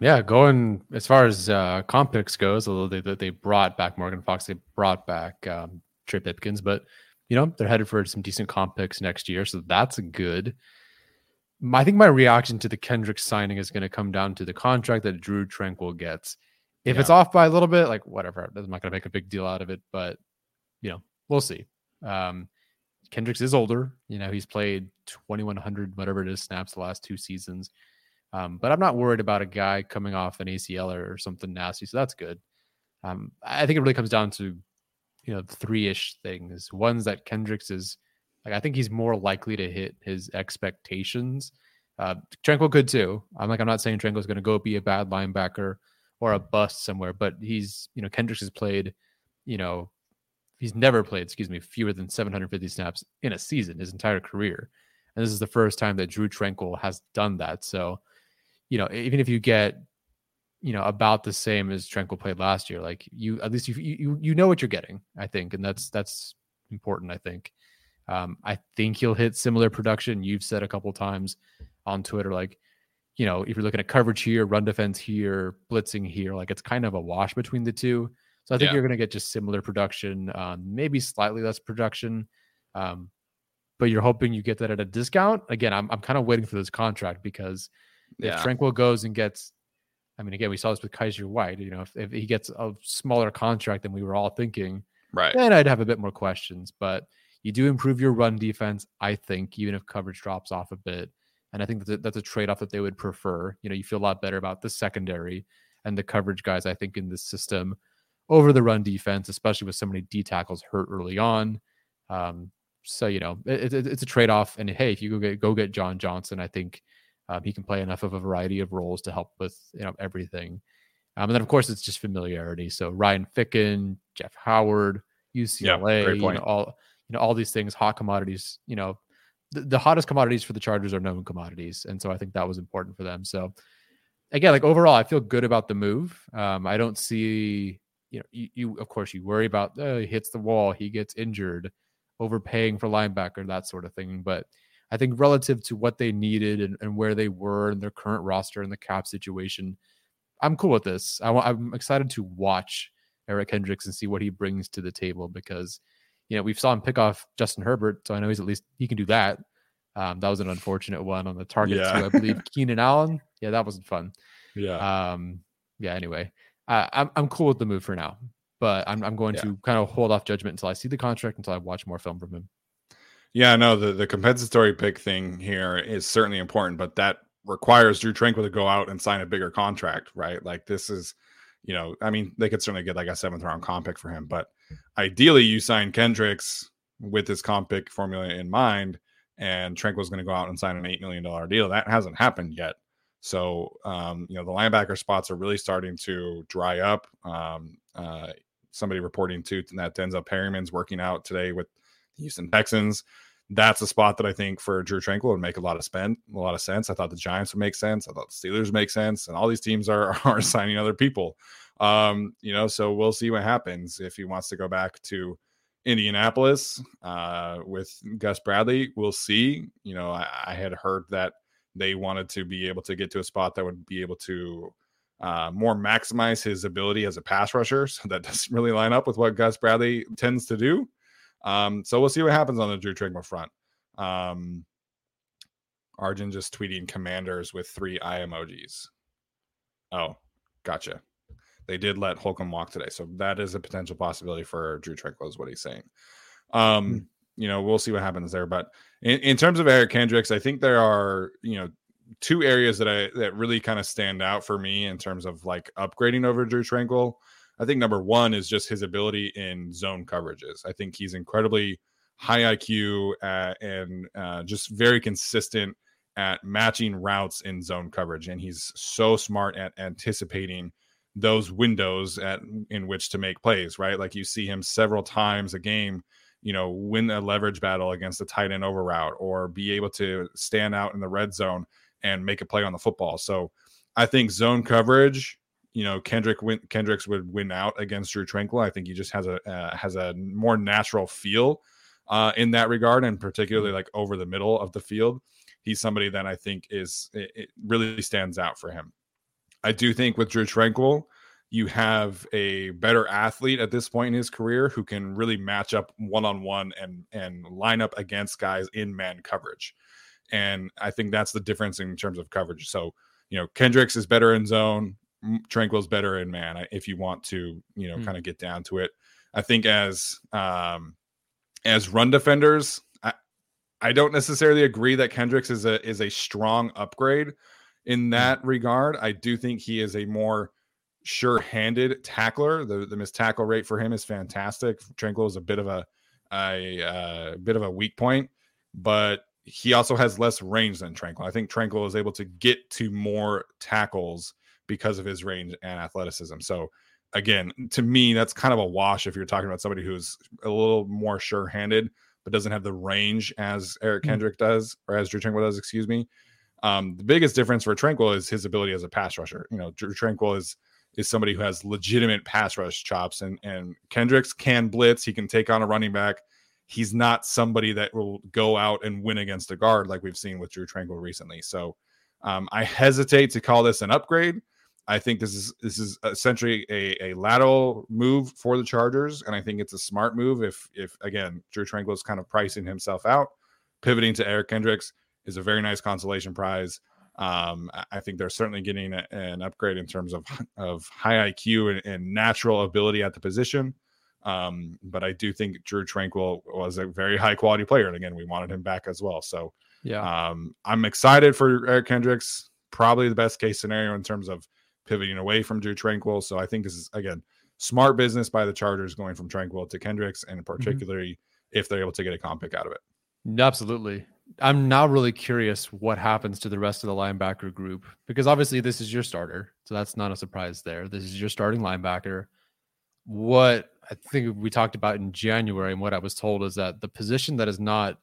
Yeah, going as far as uh, comp picks goes, although they they brought back Morgan Fox, they brought back um, Trey Pipkins, but you know they're headed for some decent comp picks next year, so that's good. I think my reaction to the Kendrick signing is going to come down to the contract that Drue Tranquill gets. If yeah. it's off by a little bit, like whatever, I'm not going to make a big deal out of it, but you know we'll see. Um, Kendricks is older. You know he's played 2100 whatever it is snaps the last two seasons. Um, but I'm not worried about a guy coming off an ACL or, or something nasty, so that's good. Um, I think it really comes down to you know three ish things. One's that Kendricks is like I think he's more likely to hit his expectations. Uh, Tranquill could too. I'm like I'm not saying Tranquill's going to go be a bad linebacker or a bust somewhere, but he's you know Kendricks has played, you know, he's never played, excuse me, fewer than 750 snaps in a season his entire career, and this is the first time that Drue Tranquill has done that. So you know, even if you get, you know, about the same as Tranquill played last year, like you at least you you you know what you're getting, I think, and that's that's important. I think. Um, I think he'll hit similar production. You've said a couple times on Twitter, like, you know, if you're looking at coverage here, run defense here, blitzing here, like it's kind of a wash between the two. So I think yeah. you're going to get just similar production, um, maybe slightly less production. Um, but you're hoping you get that at a discount. Again, I'm, I'm kind of waiting for this contract because yeah. If Tranquill goes and gets, I mean, again, we saw this with Kyzir White. You know, if, if he gets a smaller contract than we were all thinking, right, then I'd have a bit more questions. But you do improve your run defense, I think, even if coverage drops off a bit. And I think that that's a trade off that they would prefer. You know, you feel a lot better about the secondary and the coverage guys, I think, in this system over the run defense, especially with so many D tackles hurt early on. Um, so you know, it, it, it's a trade off. And hey, if you go get go get John Johnson, I think um, he can play enough of a variety of roles to help with you know everything. Um, and then of course it's just familiarity. So Ryan Ficken, Jeff Howard, UCLA, yeah, you know, all you know all these things, hot commodities. You know, the, the hottest commodities for the Chargers are known commodities, and so I think that was important for them. So again, like overall, I feel good about the move. Um, I don't see you know you, you of course you worry about uh, he hits the wall, he gets injured, overpaying for linebacker, that sort of thing, but I think relative to what they needed and, and where they were in their current roster and the cap situation, I'm cool with this. I, I'm excited to watch Eric Kendricks and see what he brings to the table because, you know, we've saw him pick off Justin Herbert, so I know he's at least he can do that. Um, that was an unfortunate one on the target yeah. I believe. Keenan Allen, yeah, that wasn't fun. Yeah. Um, yeah. Anyway, uh, I'm I'm cool with the move for now, but I'm I'm going yeah. to kind of hold off judgment until I see the contract until I watch more film from him. Yeah, no, the, the compensatory pick thing here is certainly important, but that requires Drue Tranquill to go out and sign a bigger contract, right? Like this is, you know, I mean, they could certainly get like a seventh round comp pick for him, but ideally you sign Kendricks with this comp pick formula in mind, and Tranquill's going to go out and sign an eight million dollar deal. That hasn't happened yet. So, um, you know, the linebacker spots are really starting to dry up. Um, uh, somebody reporting to that Denzel Perryman's working out today with the Houston Texans. That's a spot that I think for Drue Tranquill would make a lot of spend, a lot of sense. I thought the Giants would make sense. I thought the Steelers make sense, and all these teams are are signing other people. Um, you know, so we'll see what happens if he wants to go back to Indianapolis uh, with Gus Bradley. We'll see. You know, I, I, had heard that they wanted to be able to get to a spot that would be able to uh, more maximize his ability as a pass rusher. So that doesn't really line up with what Gus Bradley tends to do. Um, so we'll see what happens on the Drue Tranquill front. Um, Arjun just tweeting commanders with three eye emojis. Oh, gotcha. They did let Holcomb walk today, so that is a potential possibility for Drue Tranquill, is what he's saying. Um, mm. you know, we'll see what happens there. But in, in terms of Eric Kendricks, I think there are, you know, two areas that I that really kind of stand out for me in terms of like upgrading over Drue Tranquill. I think number one is just his ability in zone coverages. I think he's incredibly high IQ uh, and uh, just very consistent at matching routes in zone coverage, and he's so smart at anticipating those windows at in which to make plays. Right, like you see him several times a game you know, win a leverage battle against a tight end over route or be able to stand out in the red zone and make a play on the football. So I think zone coverage, you know, Kendrick win, Kendricks would win out against Drue Tranquill. I think he just has a uh, has a more natural feel uh, in that regard, and particularly like over the middle of the field. He's somebody that I think is it, it really stands out for him. I do think with Drue Tranquill, you have a better athlete at this point in his career who can really match up one on one and and line up against guys in man coverage. And I think that's the difference in terms of coverage. So, you know, Kendricks is better in zone, Tranquill's better in man if you want to, you know, hmm. kind of get down to it. I think as um as run defenders, I I don't necessarily agree that Kendricks is a is a strong upgrade in that regard. I do think he is a more sure-handed tackler. The the missed tackle rate for him is fantastic. Tranquill is a bit of a a, uh, bit of a weak point, but he also has less range than Tranquill. I think Tranquill is able to get to more tackles because of his range and athleticism. So again, to me, that's kind of a wash if you're talking about somebody who's a little more sure-handed but doesn't have the range as Eric hmm. Kendrick does or as Drue Tranquill does, excuse me. Um, the biggest difference for Tranquill is his ability as a pass rusher. You know, Drue Tranquill is is somebody who has legitimate pass rush chops. And and Kendricks can blitz. He can take on a running back. He's not somebody that will go out and win against a guard like we've seen with Drue Tranquill recently. So um, I hesitate to call this an upgrade. I think this is this is essentially a, a lateral move for the Chargers, and I think it's a smart move. If if again Drue Tranquill is kind of pricing himself out, pivoting to Eric Kendricks is a very nice consolation prize. Um, I think they're certainly getting a, an upgrade in terms of of high IQ and, and natural ability at the position. Um, but I do think Drue Tranquill was a very high quality player, and again, we wanted him back as well. So yeah, um, I'm excited for Eric Kendricks. Probably the best case scenario in terms of pivoting away from Drue Tranquill. So I think this is again smart business by the Chargers going from Tranquill to Kendricks, and mm-hmm. particularly mm-hmm. if they're able to get a comp pick out of it. Absolutely. I'm now really curious what happens to the rest of the linebacker group because obviously this is your starter, so that's not a surprise there. This is your starting linebacker. What I think we talked about in January and what I was told is that the position that is not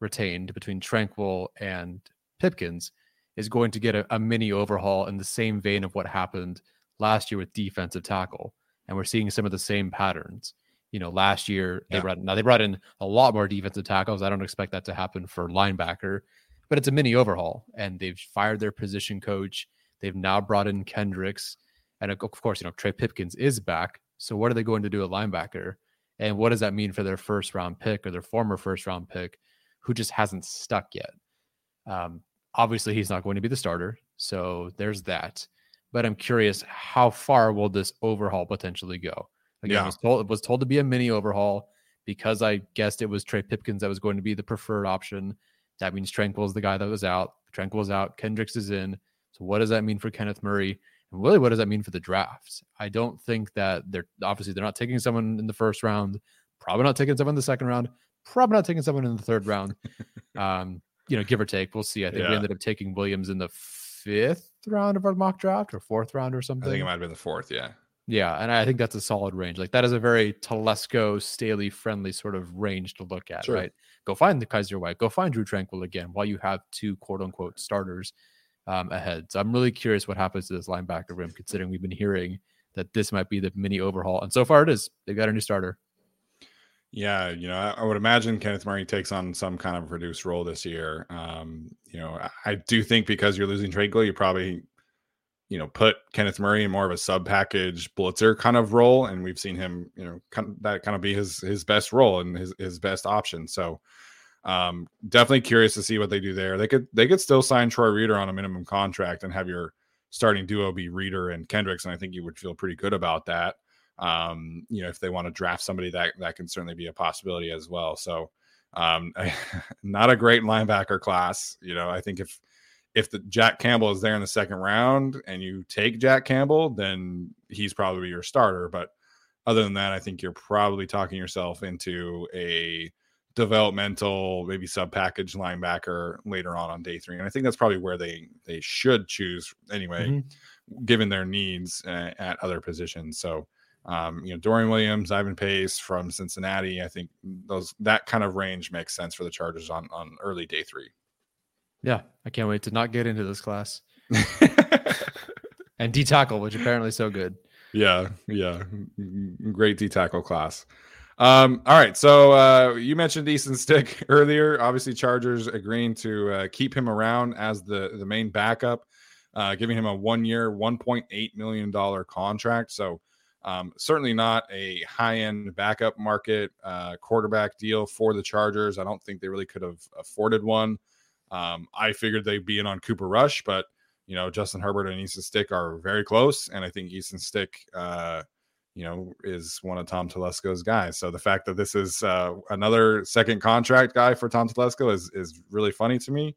retained between Tranquill and Pipkins is going to get a, a mini overhaul in the same vein of what happened last year with defensive tackle, and we're seeing some of the same patterns you know, last year they yeah. brought now they brought in a lot more defensive tackles. I don't expect that to happen for linebacker, but it's a mini overhaul, and they've fired their position coach. They've now brought in Kendricks, and of course, you know Trey Pipkins is back. So what are they going to do at linebacker, and what does that mean for their first round pick or their former first round pick, who just hasn't stuck yet? Um, obviously, he's not going to be the starter, so there's that. But I'm curious, how far will this overhaul potentially go? Again, yeah. was told it was told to be a mini overhaul because I guessed it was Trey Pipkins that was going to be the preferred option. That means Tranquill is the guy that was out. Tranquill is out. Kendricks is in. So what does that mean for Kenneth Murray? And really, what does that mean for the draft? I don't think that they're obviously they're not taking someone in the first round. Probably not taking someone in the second round. Probably not taking someone in the third round. um, you know, give or take. We'll see. I think yeah. we ended up taking Williams in the fifth round of our mock draft or fourth round or something. I think it might have been the fourth. Yeah. Yeah, and I think that's a solid range. Like that is a very Telesco, Staley friendly sort of range to look at, sure. right? Go find the Kyzir White, go find Drue Tranquill again while you have two quote unquote starters um, ahead. So I'm really curious what happens to this linebacker room, considering we've been hearing that this might be the mini overhaul, and so far it is. They've got a new starter. Yeah, you know, I, I, would imagine Kenneth Murray takes on some kind of reduced role this year. Um, you know, I, I do think because you're losing Tranquill, you probably you know, put Kenneth Murray in more of a sub package blitzer kind of role, and we've seen him, you know, kind of, that kind of be his his best role and his his best option. So, um, definitely curious to see what they do there. They could they could still sign Troy Reeder on a minimum contract and have your starting duo be Reeder and Kendricks, and I think you would feel pretty good about that. Um, you know, if they want to draft somebody that that can certainly be a possibility as well. So, um, not a great linebacker class. You know, I think if if the Jack Campbell is there in the second round and you take Jack Campbell, then he's probably your starter. But other than that, I think you're probably talking yourself into a developmental, maybe sub package linebacker later on on day three. And I think that's probably where they they should choose anyway, mm-hmm. given their needs uh, at other positions. So. Um, you know, Dorian Williams, Ivan Pace from Cincinnati. I think those that kind of range makes sense for the Chargers on on early day three. Yeah, I can't wait to not get into this class. and D tackle, which apparently is so good. Yeah, yeah, great D tackle class. Um, all right, so uh, you mentioned Easton Stick earlier. Obviously, Chargers agreeing to uh, keep him around as the the main backup, uh, giving him a one year, one point eight million dollar contract. So. Um, certainly not a high end backup market uh, quarterback deal for the Chargers. I don't think they really could have afforded one. Um, I figured they'd be in on Cooper Rush, but you know Justin Herbert and Easton Stick are very close, and I think Easton Stick, uh, you know, is one of Tom Telesco's guys. So the fact that this is uh, another second contract guy for Tom Telesco is is really funny to me.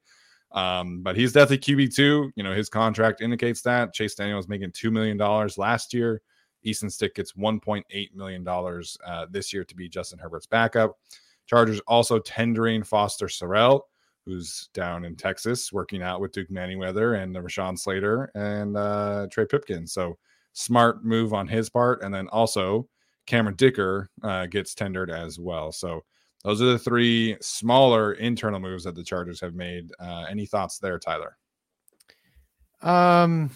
Um, but he's definitely QB two. You know, his contract indicates that Chase Daniel was making two million dollars last year. Easton Stick gets one point eight million dollars uh, this year to be Justin Herbert's backup. Chargers also tendering Foster Sarell who's down in Texas working out with Duke Manyweather and Rashawn Slater and uh, Trey Pipkin. So smart move on his part. And then also Cameron Dicker uh, gets tendered as well. So those are the three smaller internal moves that the Chargers have made. Uh, any thoughts there, Tyler? Um,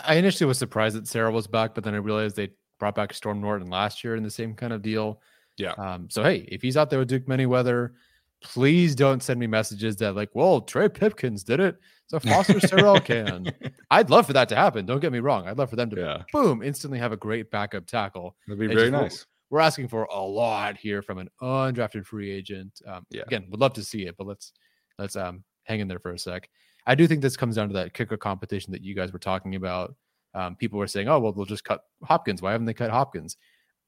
I initially was surprised that Sarell was back, but then I realized they brought back Storm Norton last year in the same kind of deal. Yeah. Um, so hey, if he's out there with Duke Manyweather, please don't send me messages that like, well, Trey Pipkins did it. So Foster Sarell can. I'd love for that to happen. Don't get me wrong. I'd love for them to yeah. boom instantly have a great backup tackle. That'd be very nice. We're, we're, asking for a lot here from an undrafted free agent. Um, yeah. Again, would love to see it, but let's let's um hang in there for a sec. I do think this comes down to that kicker competition that you guys were talking about. Um, people were saying, "Oh, well, they'll just cut Hopkins. Why haven't they cut Hopkins?"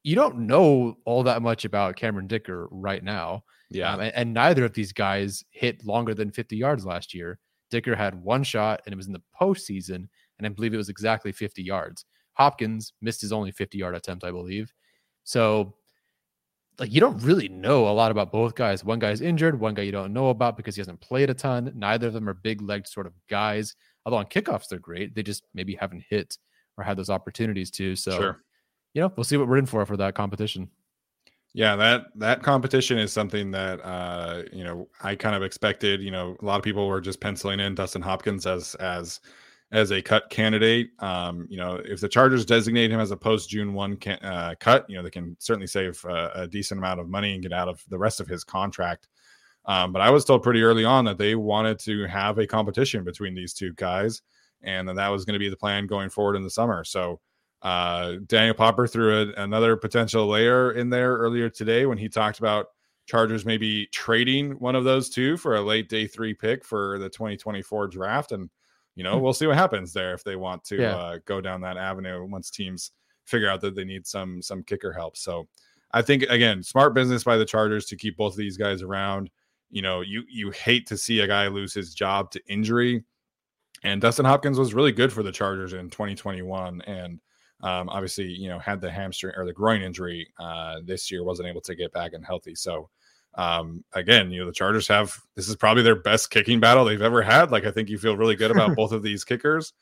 You don't know all that much about Cameron Dicker right now. Yeah. Um, and, and, neither of these guys hit longer than 50 yards last year. Dicker had one shot and it was in the postseason. And I believe it was exactly 50 yards. Hopkins missed his only 50 yard attempt, I believe. So, like, you don't really know a lot about both guys. One guy's injured, one guy you don't know about because he hasn't played a ton. Neither of them are big legged sort of guys. Although on kickoffs, they're great. They just maybe haven't hit or had those opportunities to. So, sure. you know, we'll see what we're in for for that competition. Yeah, that that competition is something that uh, you know I kind of expected. You know, a lot of people were just penciling in Dustin Hopkins as as as a cut candidate. Um, you know, if the Chargers designate him as a post June one can, uh, cut, you know they can certainly save uh, a decent amount of money and get out of the rest of his contract. Um, but I was told pretty early on that they wanted to have a competition between these two guys, and that that was going to be the plan going forward in the summer. So uh, Daniel Popper threw a, another potential layer in there earlier today when he talked about Chargers maybe trading one of those two for a late day three pick for the 2024 draft. And, you know, hmm. we'll see what happens there if they want to yeah. uh, go down that avenue once teams figure out that they need some some kicker help. So I think again, smart business by the Chargers to keep both of these guys around. You know, you you hate to see a guy lose his job to injury. And Dustin Hopkins was really good for the Chargers in 2021. And um, obviously, you know, had the hamstring or the groin injury uh, this year, wasn't able to get back and healthy. So, um, again, you know, the Chargers have this is probably their best kicking battle they've ever had. Like, I think you feel really good about both of these kickers,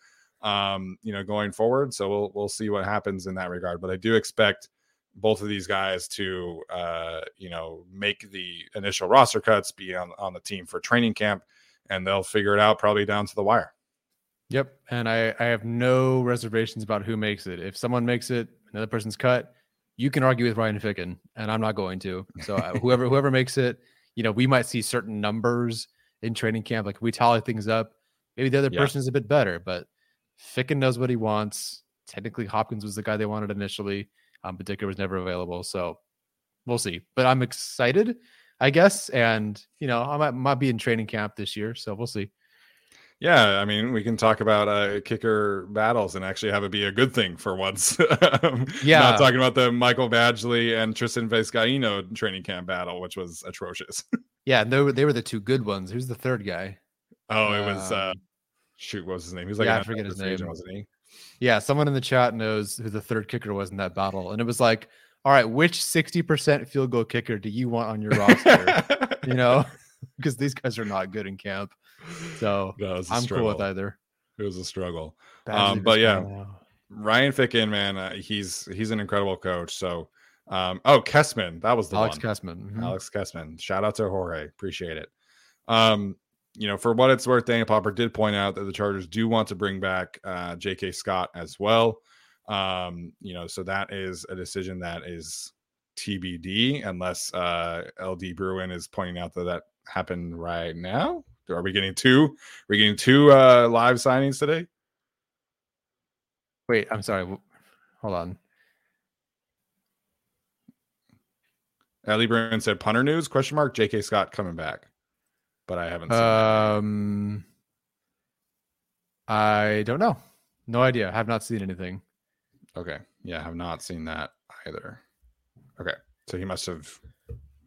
um, you know, going forward. So we'll we'll see what happens in that regard. But I do expect both of these guys to, uh, you know, make the initial roster cuts, be on on the team for training camp, and they'll figure it out probably down to the wire. Yep. And I, I have no reservations about who makes it. If someone makes it, another person's cut, you can argue with Ryan Ficken, and I'm not going to. So uh, whoever whoever makes it, you know, we might see certain numbers in training camp. Like we tally things up. Maybe the other yeah. person is a bit better, but Ficken knows what he wants. Technically, Hopkins was the guy they wanted initially, um, but Dicker was never available. So we'll see. But I'm excited, I guess. And you know, I might, might be in training camp this year, so we'll see. Yeah, I mean, we can talk about uh, kicker battles and actually have it be a good thing for once. Um, yeah, not talking about the Michael Badgley and Tristan Vizcaino training camp battle, which was atrocious. yeah, they were they were the two good ones. Who's the third guy? Oh, it was uh Um, shoot, what was his name? He was like yeah, I forget his name. wasn't he? Yeah, someone in the chat knows who the third kicker was in that battle, and it was like, all right, which sixty percent field goal kicker do you want on your roster? you know, because these guys are not good in camp. So No, it was a I'm cool with either. It was a struggle. Um, but yeah, Vizcaino. Ryan Ficken, man, uh, he's he's an incredible coach. So, um, oh, Kessman, that was the Alex one. Kessman. mhm. Alex Kessman. Shout out to Jorge. Appreciate it. Um, you know, for what it's worth, Daniel Popper did point out that the Chargers do want to bring back uh, J.K. Scott as well. Um, you know, so that is a decision that is TBD unless uh, LD Bruin is pointing out that that happened right now. Are we getting two? Are we getting two uh, live signings today? Wait, I'm sorry. Hold on. Ellie Bruin said punter news question mark J.K. Scott coming back, but I haven't seen that. Um, I don't know. No idea. have not seen anything. Okay. Yeah, I have not seen that either. Okay. So he must have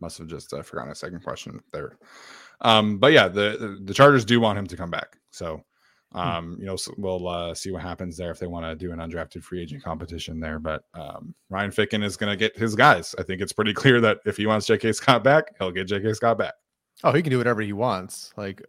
must have just uh, forgotten a second question there. Um, but yeah, the, the Chargers do want him to come back. So um, you know, so we'll uh, see what happens there if they want to do an undrafted free agent competition there. But um, Ryan Ficken is going to get his guys. I think it's pretty clear that if he wants J.K. Scott back, he'll get J.K. Scott back. Oh, he can do whatever he wants. Like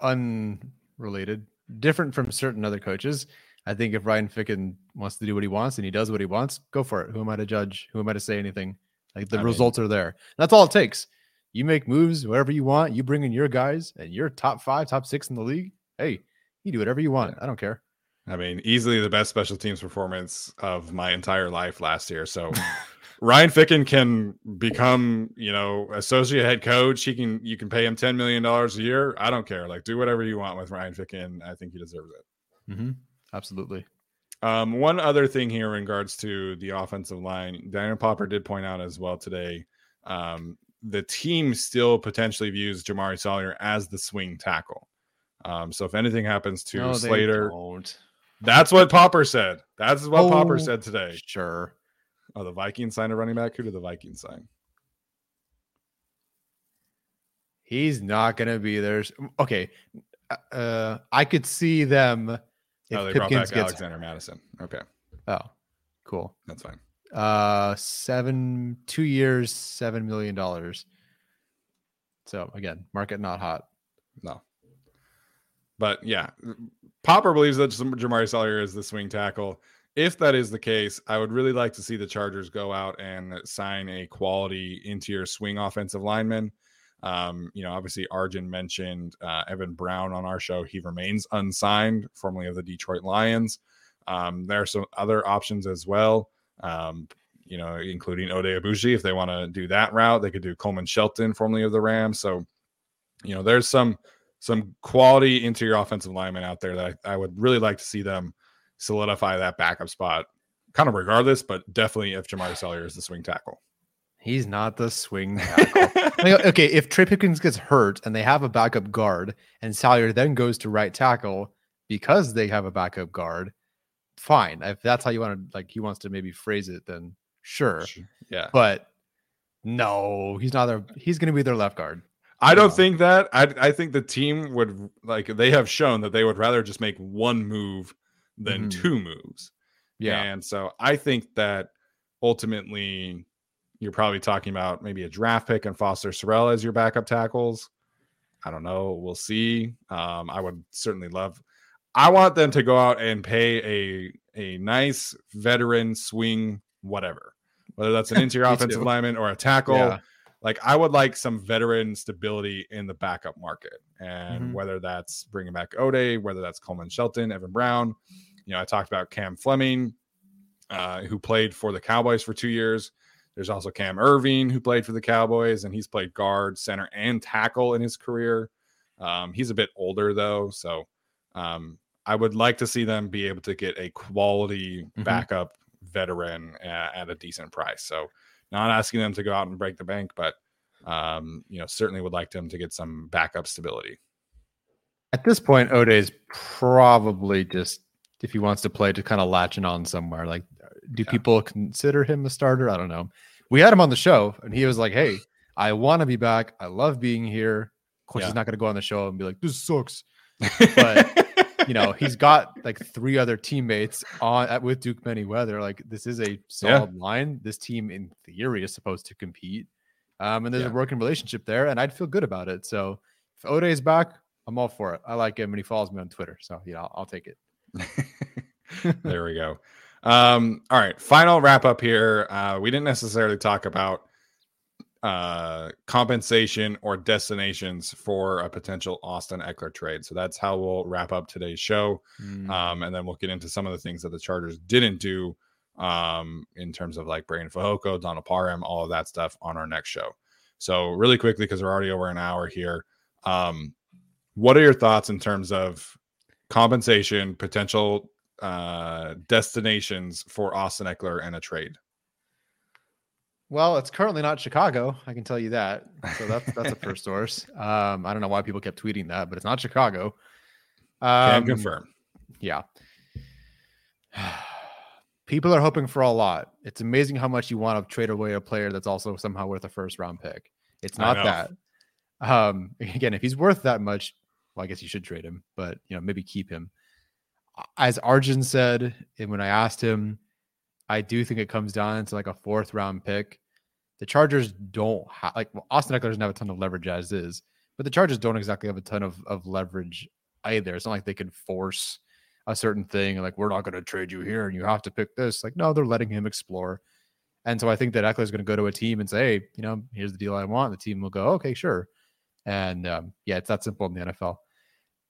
unrelated, different from certain other coaches. I think if Ryan Ficken wants to do what he wants and he does what he wants, go for it. Who am I to judge? Who am I to say anything? Like the I mean- results are there. That's all it takes. You make moves wherever you want. You bring in your guys, and you're top five, top six in the league. Hey, you do whatever you want. I don't care. I mean, easily the best special teams performance of my entire life last year. So Ryan Ficken can become, you know, associate head coach. He can you can pay him $10 million a year. I don't care. Like do whatever you want with Ryan Ficken. I think he deserves it. Mm-hmm. Absolutely. Um, one other thing here in regards to the offensive line, Daniel Popper did point out as well today. Um, the team still potentially views Jamaree Salyer as the swing tackle. Um, so if anything happens to No, Slater, that's what Popper said. That's what Popper Oh, said today. Sure. Oh, the Vikings signed a running back. Who did the Vikings sign? He's not going to be there. Okay. Uh, I could see them if oh, they brought back gets. Alexander Mattison. Okay, Oh, cool. that's fine. Uh, seven, two years, seven million dollars. So again, market not hot. No, but yeah, Popper believes that Jamaree Salyer is the swing tackle. If that is the case, I would really like to see the Chargers go out and sign a quality interior swing offensive lineman. Um, you know, obviously Arjun mentioned uh, Evan Brown on our show. He remains unsigned, formerly of the Detroit Lions. Um, there are some other options as well. Um, you know, including Oday Aboushi. If they want to do that route, they could do Coleman Shelton, formerly of the Rams. So, you know, there's some some quality interior offensive linemen out there that I, I would really like to see them solidify that backup spot, kind of regardless, but definitely if Jamaree Salyer is the swing tackle. He's not the swing tackle. Okay, if Trey Pipkins gets hurt and they have a backup guard, and Salyer then goes to right tackle because they have a backup guard, fine. If that's how you want to, like, he wants to maybe phrase it, then sure. Yeah. But no, he's not their. He's going to be their left guard. I don't think that. I I think the team would like they have shown that they would rather just make one move than Mhm. two moves. Yeah, And so I think that ultimately you're probably talking about maybe a draft pick and Foster Sarell as your backup tackles. I don't know. We'll see. Um, I would certainly love. I want them to go out and pay a a nice veteran swing whatever, whether that's an interior offensive too. lineman or a tackle. Yeah. Like I would like some veteran stability in the backup market, and Mhm. whether that's bringing back Oday, whether that's Coleman Shelton, Evan Brown. You know, I talked about Cam Fleming, uh, who played for the Cowboys for two years. There's also Cam Erving, who played for the Cowboys, and he's played guard, center, and tackle in his career. Um, he's a bit older though, so um, I would like to see them be able to get a quality Mhm. backup veteran at, at a decent price. So, not asking them to go out and break the bank, but um, you know, certainly would like them to get some backup stability. At this point, Oday is probably just if he wants to play to kind of latching on somewhere. Like, do Yeah. people consider him a starter? I don't know. We had him on the show, and he was like, "Hey, I want to be back. I love being here. Of course, Yeah. he's not going to go on the show and be like, "This sucks." But, You know, he's got like three other teammates on at, with Duke Manyweather. Like, this is a solid line. This team, in theory, is supposed to compete. Um, and there's Yeah. a working relationship there, and I'd feel good about it. So, if Oday is back, I'm all for it. I like him, and he follows me on Twitter, so you know, I'll, I'll take it. there we go. Um, all right, final wrap up here. Uh, we didn't necessarily talk about uh compensation or destinations for a potential Austin Ekeler trade. So that's how we'll wrap up today's show. Mm, Um, and then we'll get into some of the things that the Chargers didn't do um in terms of like Breiden Fehoko, Donald Parham, all of that stuff on our next show. So really quickly, because we're already over an hour here. Um, what are your thoughts in terms of compensation, potential uh destinations for Austin Ekeler and a trade? Well, it's currently not Chicago. I can tell you that. So that's that's a first source. Um, I don't know why people kept tweeting that, but it's not Chicago. Can Um, confirm. Yeah. People are hoping for a lot. It's amazing how much you want to trade away a player that's also somehow worth a first round pick. It's not that. Um, again, if he's worth that much, well, I guess you should trade him, but you know, maybe keep him. As Arjun said, and when I asked him, I do think it comes down to like a fourth round pick. The Chargers don't have like well, Austin Ekeler doesn't have a ton of leverage as is, but the Chargers don't exactly have a ton of, of leverage either. It's not like they can force a certain thing like we're not going to trade you here and you have to pick this. Like no, they're letting him explore. And so I think that Ekeler is going to go to a team and say, hey, you know, here's the deal I want. And The team will go, okay, sure. And um, yeah, it's that simple in the NFL.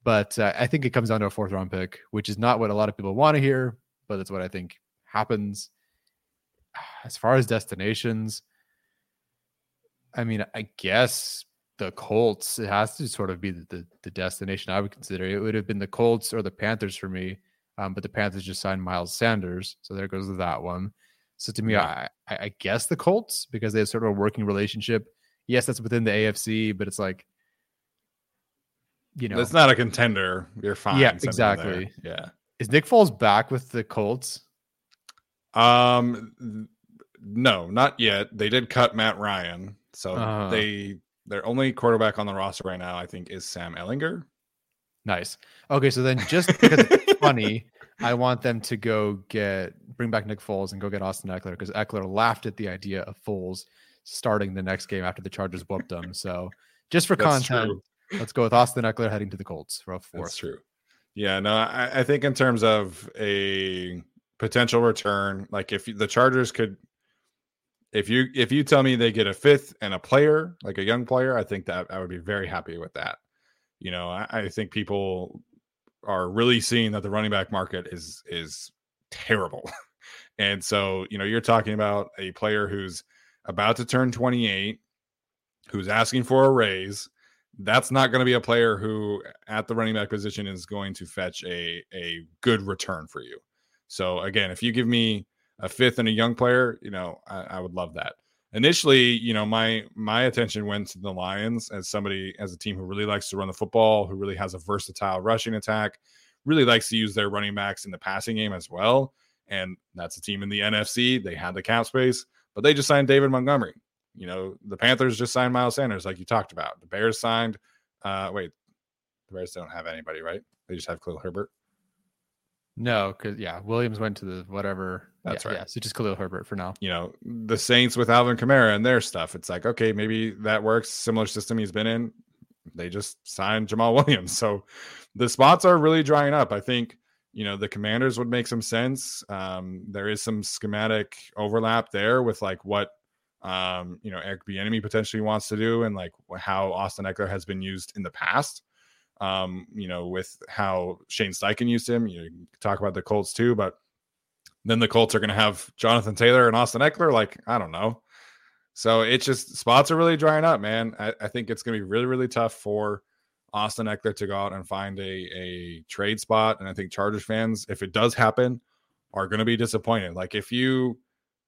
But uh, I think it comes down to a fourth round pick, which is not what a lot of people want to hear, but that's what I think happens. As far as destinations, I mean, I guess the Colts, it has to sort of be the, the, the destination I would consider. It would have been the Colts or the Panthers for me. Um, but the Panthers just signed Miles Sanders. So there goes that one. So to me. I, I guess the Colts because they have sort of a working relationship. Yes, that's within the AFC, but it's like, you know, It's not a contender. You're fine. Yeah, there. exactly. Yeah. is Nick Foles back with the Colts? Um, no, not yet. They did cut Matt Ryan, so Uh. they their only quarterback on the roster right now, I think, is Sam Ehlinger. Nice. Okay, so then just because it's funny, I want them to go get bring back Nick Foles and go get Austin Ekeler because Ekeler laughed at the idea of Foles starting the next game after the Chargers whooped them. So just for That's content, true. let's go with Austin Ekeler heading to the Colts for a That's fourth. true. Yeah, no, I, I think in terms of a potential return, like if the Chargers could, if you if you tell me they get a fifth and a player, like a young player, I think that I would be very happy with that. You know, I, I think people are really seeing that the running back market is is terrible, and so you know you're talking about a player who's about to turn 28, who's asking for a raise that's not going to be a player who at the running back position is going to fetch a a good return for you. So again, if you give me a fifth and a young player, you know, I, I would love that. Initially, you know, my my attention went to the Lions as somebody as a team who really likes to run the football, who really has a versatile rushing attack, really likes to use their running backs in the passing game as well. And that's a team in the NFC. They had the cap space, but they just signed David Montgomery. You know, the Panthers just signed Miles Sanders, like you talked about. The Bears signed. Uh, wait, the Bears don't have anybody, right? They just have Khalil Herbert. No, because yeah, Williams went to the whatever. That's yeah, right. Yeah, so just Khalil Herbert for now. You know, the Saints with Alvin Kamara and their stuff. It's like, okay, maybe that works. Similar system he's been in. They just signed Jamaal Williams. So the spots are really drying up. I think, you know, the commanders would make some sense. Um, there is some schematic overlap there with like what um, you know, Eric Bieniemy potentially wants to do and like how Austin Ekeler has been used in the past. Um, you know, with how Shane Steichen used him. You talk about the Colts too, but then the Colts are going to have Jonathan Taylor and Austin Ekeler. Like, I don't know. So it's just spots are really drying up, man. I, I think it's going to be really, really tough for Austin Ekeler to go out and find a, a trade spot. And I think Chargers fans, if it does happen, are going to be disappointed. Like, if you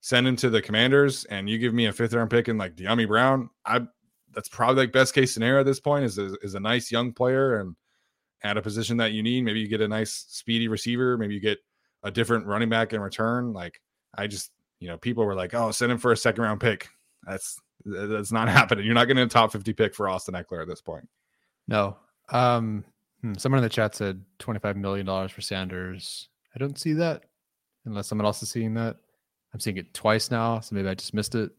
send him to the Commanders and you give me a fifth round pick and like Dyami Brown, I that's probably like best case scenario at this point is a, is a nice young player and at a position that you need. Maybe you get a nice speedy receiver. Maybe you get a different running back in return. Like I just, you know, people were like, "Oh, send him for a second round pick." That's that's not happening. You're not getting a top 50 pick for Austin Ekeler at this point. No. Um, hmm, someone in the chat said $25 million for Sanders. I don't see that unless someone else is seeing that. I'm seeing it twice now, so maybe I just missed it.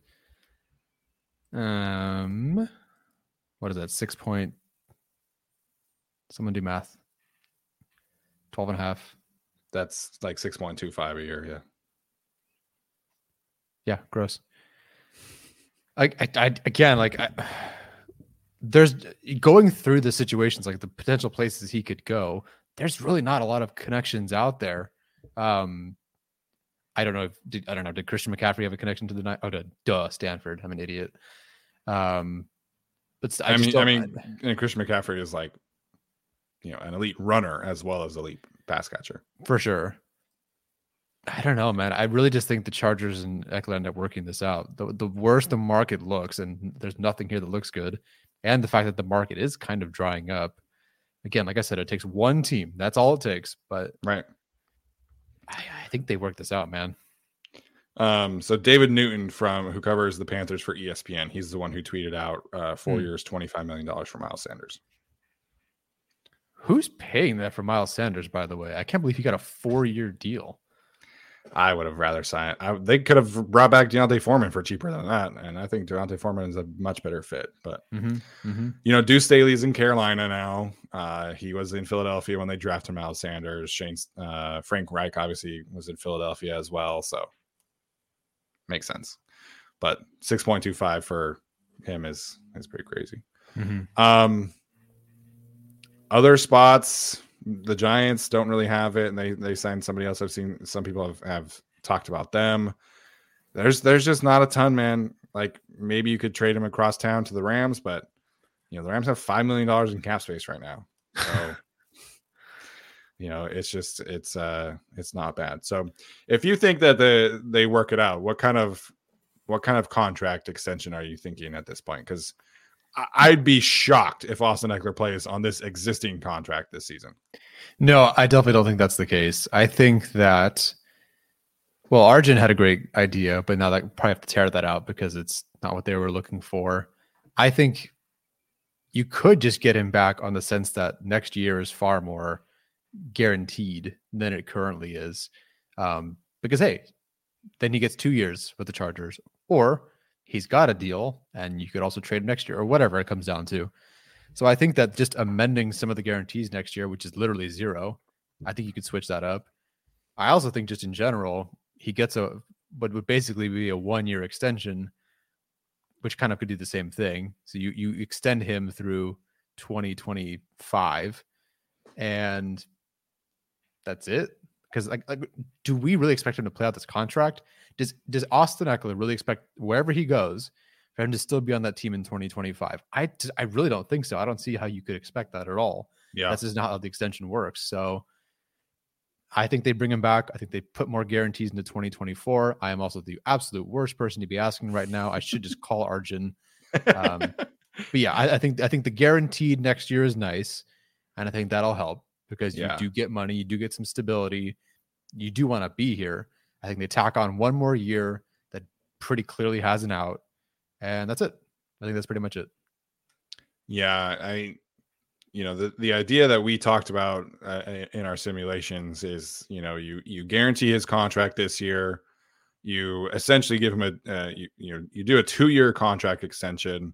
Um, what is that? Six point. Someone do math. 12 and a half. That's like 6.25 a year. Yeah. Yeah. Gross. I, I, I again, like, I, there's going through the situations, like the potential places he could go. There's really not a lot of connections out there. Um, I don't know if did, I don't know. Did Christian McCaffrey have a connection to the night? Oh, duh, Stanford. I'm an idiot. Um, but I, I mean, I mean, and Christian McCaffrey is like, you know, an elite runner as well as elite pass catcher for sure. I don't know, man. I really just think the Chargers and Ekeler end up working this out. The the worse the market looks, and there's nothing here that looks good, and the fact that the market is kind of drying up. Again, like I said, it takes one team. That's all it takes. But right, I, I think they worked this out, man. Um, so David Newton from who covers the Panthers for ESPN, he's the one who tweeted out uh, four hmm. years, twenty five million dollars for Miles Sanders. Who's paying that for Miles Sanders? By the way, I can't believe he got a four year deal. I would have rather signed. I, they could have brought back D'Onta Foreman for cheaper than that, and I think D'Onta Foreman is a much better fit. But mm-hmm, mm-hmm. you know, Deuce Staley's in Carolina now. Uh, he was in Philadelphia when they drafted Miles Sanders. Shane uh, Frank Reich obviously was in Philadelphia as well, so makes sense. But six point two five for him is is pretty crazy. Mm-hmm. Um, other spots the Giants don't really have it, and they they signed somebody else. I've seen some people have have talked about them. There's there's just not a ton, man. Like maybe you could trade him across town to the Rams, but you know the Rams have five million dollars in cap space right now. So you know it's just it's uh it's not bad. So if you think that the they work it out, what kind of what kind of contract extension are you thinking at this point? Because I'd be shocked if Austin Ekeler plays on this existing contract this season. No, I definitely don't think that's the case. I think that, well, Arjun had a great idea, but now that probably have to tear that out because it's not what they were looking for. I think you could just get him back on the sense that next year is far more guaranteed than it currently is. Um, because hey, then he gets two years with the Chargers, or he's got a deal and you could also trade him next year or whatever it comes down to. So I think that just amending some of the guarantees next year, which is literally zero, I think you could switch that up. I also think just in general, he gets a what would basically be a one year extension, which kind of could do the same thing. So you you extend him through 2025 and that's it. Because like, like do we really expect him to play out this contract? Does does Austin Ekeler really expect wherever he goes for him to still be on that team in 2025? I I really don't think so. I don't see how you could expect that at all. Yeah, that's just not how the extension works. So I think they bring him back. I think they put more guarantees into 2024. I am also the absolute worst person to be asking right now. I should just call Arjun. Um, but yeah, I, I, think I think the guaranteed next year is nice, and I think that'll help because yeah. you do get money, you do get some stability, you do want to be here. I think they tack on one more year that pretty clearly has an out, and that's it. I think that's pretty much it. Yeah, I, you know, the the idea that we talked about uh, in our simulations is, you know, you you guarantee his contract this year, you essentially give him a, uh, you you know, you do a two year contract extension,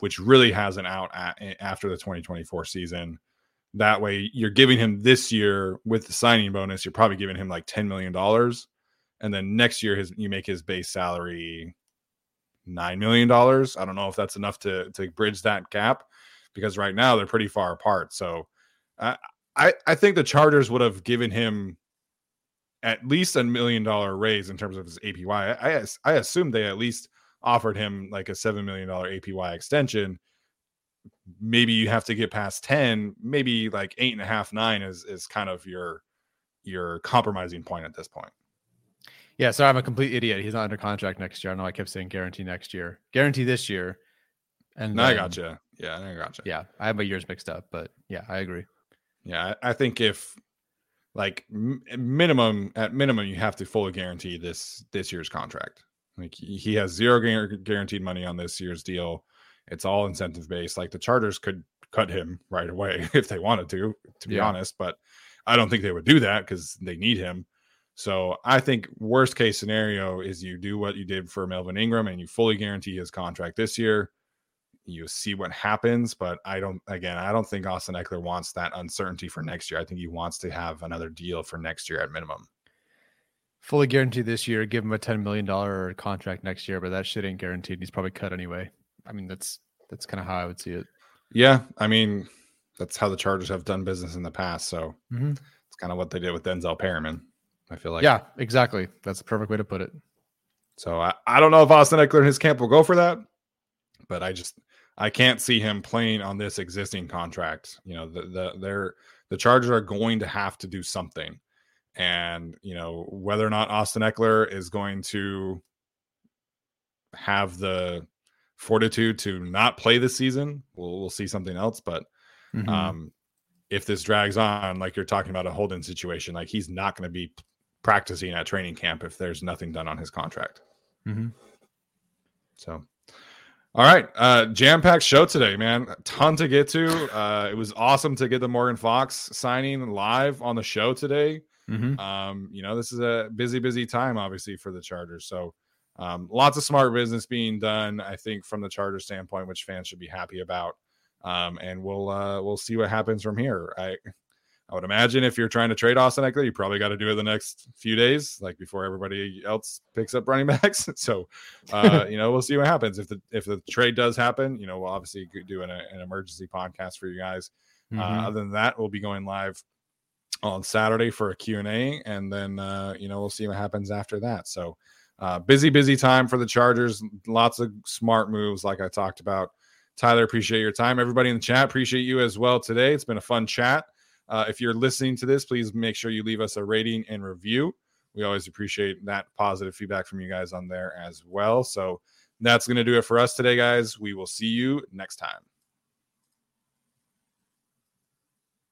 which really has an out at, after the 2024 season that way you're giving him this year with the signing bonus you're probably giving him like 10 million dollars and then next year his you make his base salary nine million dollars. I don't know if that's enough to to bridge that gap because right now they're pretty far apart. So uh, I I think the Chargers would have given him at least a million dollar raise in terms of his APY. I I, I assume they at least offered him like a seven million dollar APY extension. Maybe you have to get past ten. Maybe like eight and a half, nine is is kind of your your compromising point at this point. Yeah, sorry, I'm a complete idiot. He's not under contract next year. I know I kept saying guarantee next year, guarantee this year. And no, then, I gotcha. Yeah, I gotcha. Yeah, I have my years mixed up, but yeah, I agree. Yeah, I think if like m- minimum at minimum you have to fully guarantee this this year's contract. Like he has zero guaranteed money on this year's deal. It's all incentive based. Like the Chargers could cut him right away if they wanted to, to be Yeah. honest. But I don't think they would do that because they need him. So I think worst case scenario is you do what you did for Melvin Ingram and you fully guarantee his contract this year. You see what happens, but I don't. Again, I don't think Austin Ekeler wants that uncertainty for next year. I think he wants to have another deal for next year at minimum. Fully guaranteed this year. Give him a ten million dollar contract next year, but that shit ain't guaranteed. He's probably cut anyway. I mean, that's that's kind of how I would see it. Yeah, I mean that's how the Chargers have done business in the past. So Mhm. it's kind of what they did with Denzel Perryman. I feel like yeah, exactly. That's the perfect way to put it. So I, I don't know if Austin Ekeler and his camp will go for that, but I just I can't see him playing on this existing contract. You know, the the they're the Chargers are going to have to do something. And you know, whether or not Austin Ekeler is going to have the fortitude to not play this season, we'll we'll see something else. But Mhm. um if this drags on, like you're talking about a Holden situation, like he's not going to be practicing at training camp if there's nothing done on his contract. Mhm. So, all right, uh, jam packed show today, man. A ton to get to. Uh, it was awesome to get the Morgan Fox signing live on the show today. Mhm. Um, you know, this is a busy, busy time, obviously, for the Chargers. So, um, lots of smart business being done, I think, from the Chargers standpoint, which fans should be happy about. Um, and we'll uh, we'll see what happens from here. I I would imagine if you're trying to trade Austin Ekeler, you probably got to do it the next few days, like before everybody else picks up running backs. so, uh, you know, we'll see what happens if the if the trade does happen. You know, we'll obviously do an, an emergency podcast for you guys. Mhm. Uh, other than that, we'll be going live on Saturday for a Q&A and then uh, you know, we'll see what happens after that. So, uh, busy busy time for the Chargers, lots of smart moves like I talked about. Tyler, appreciate your time. Everybody in the chat, appreciate you as well today. It's been a fun chat. Uh, if you're listening to this, please make sure you leave us a rating and review. We always appreciate that positive feedback from you guys on there as well. So that's going to do it for us today, guys. We will see you next time.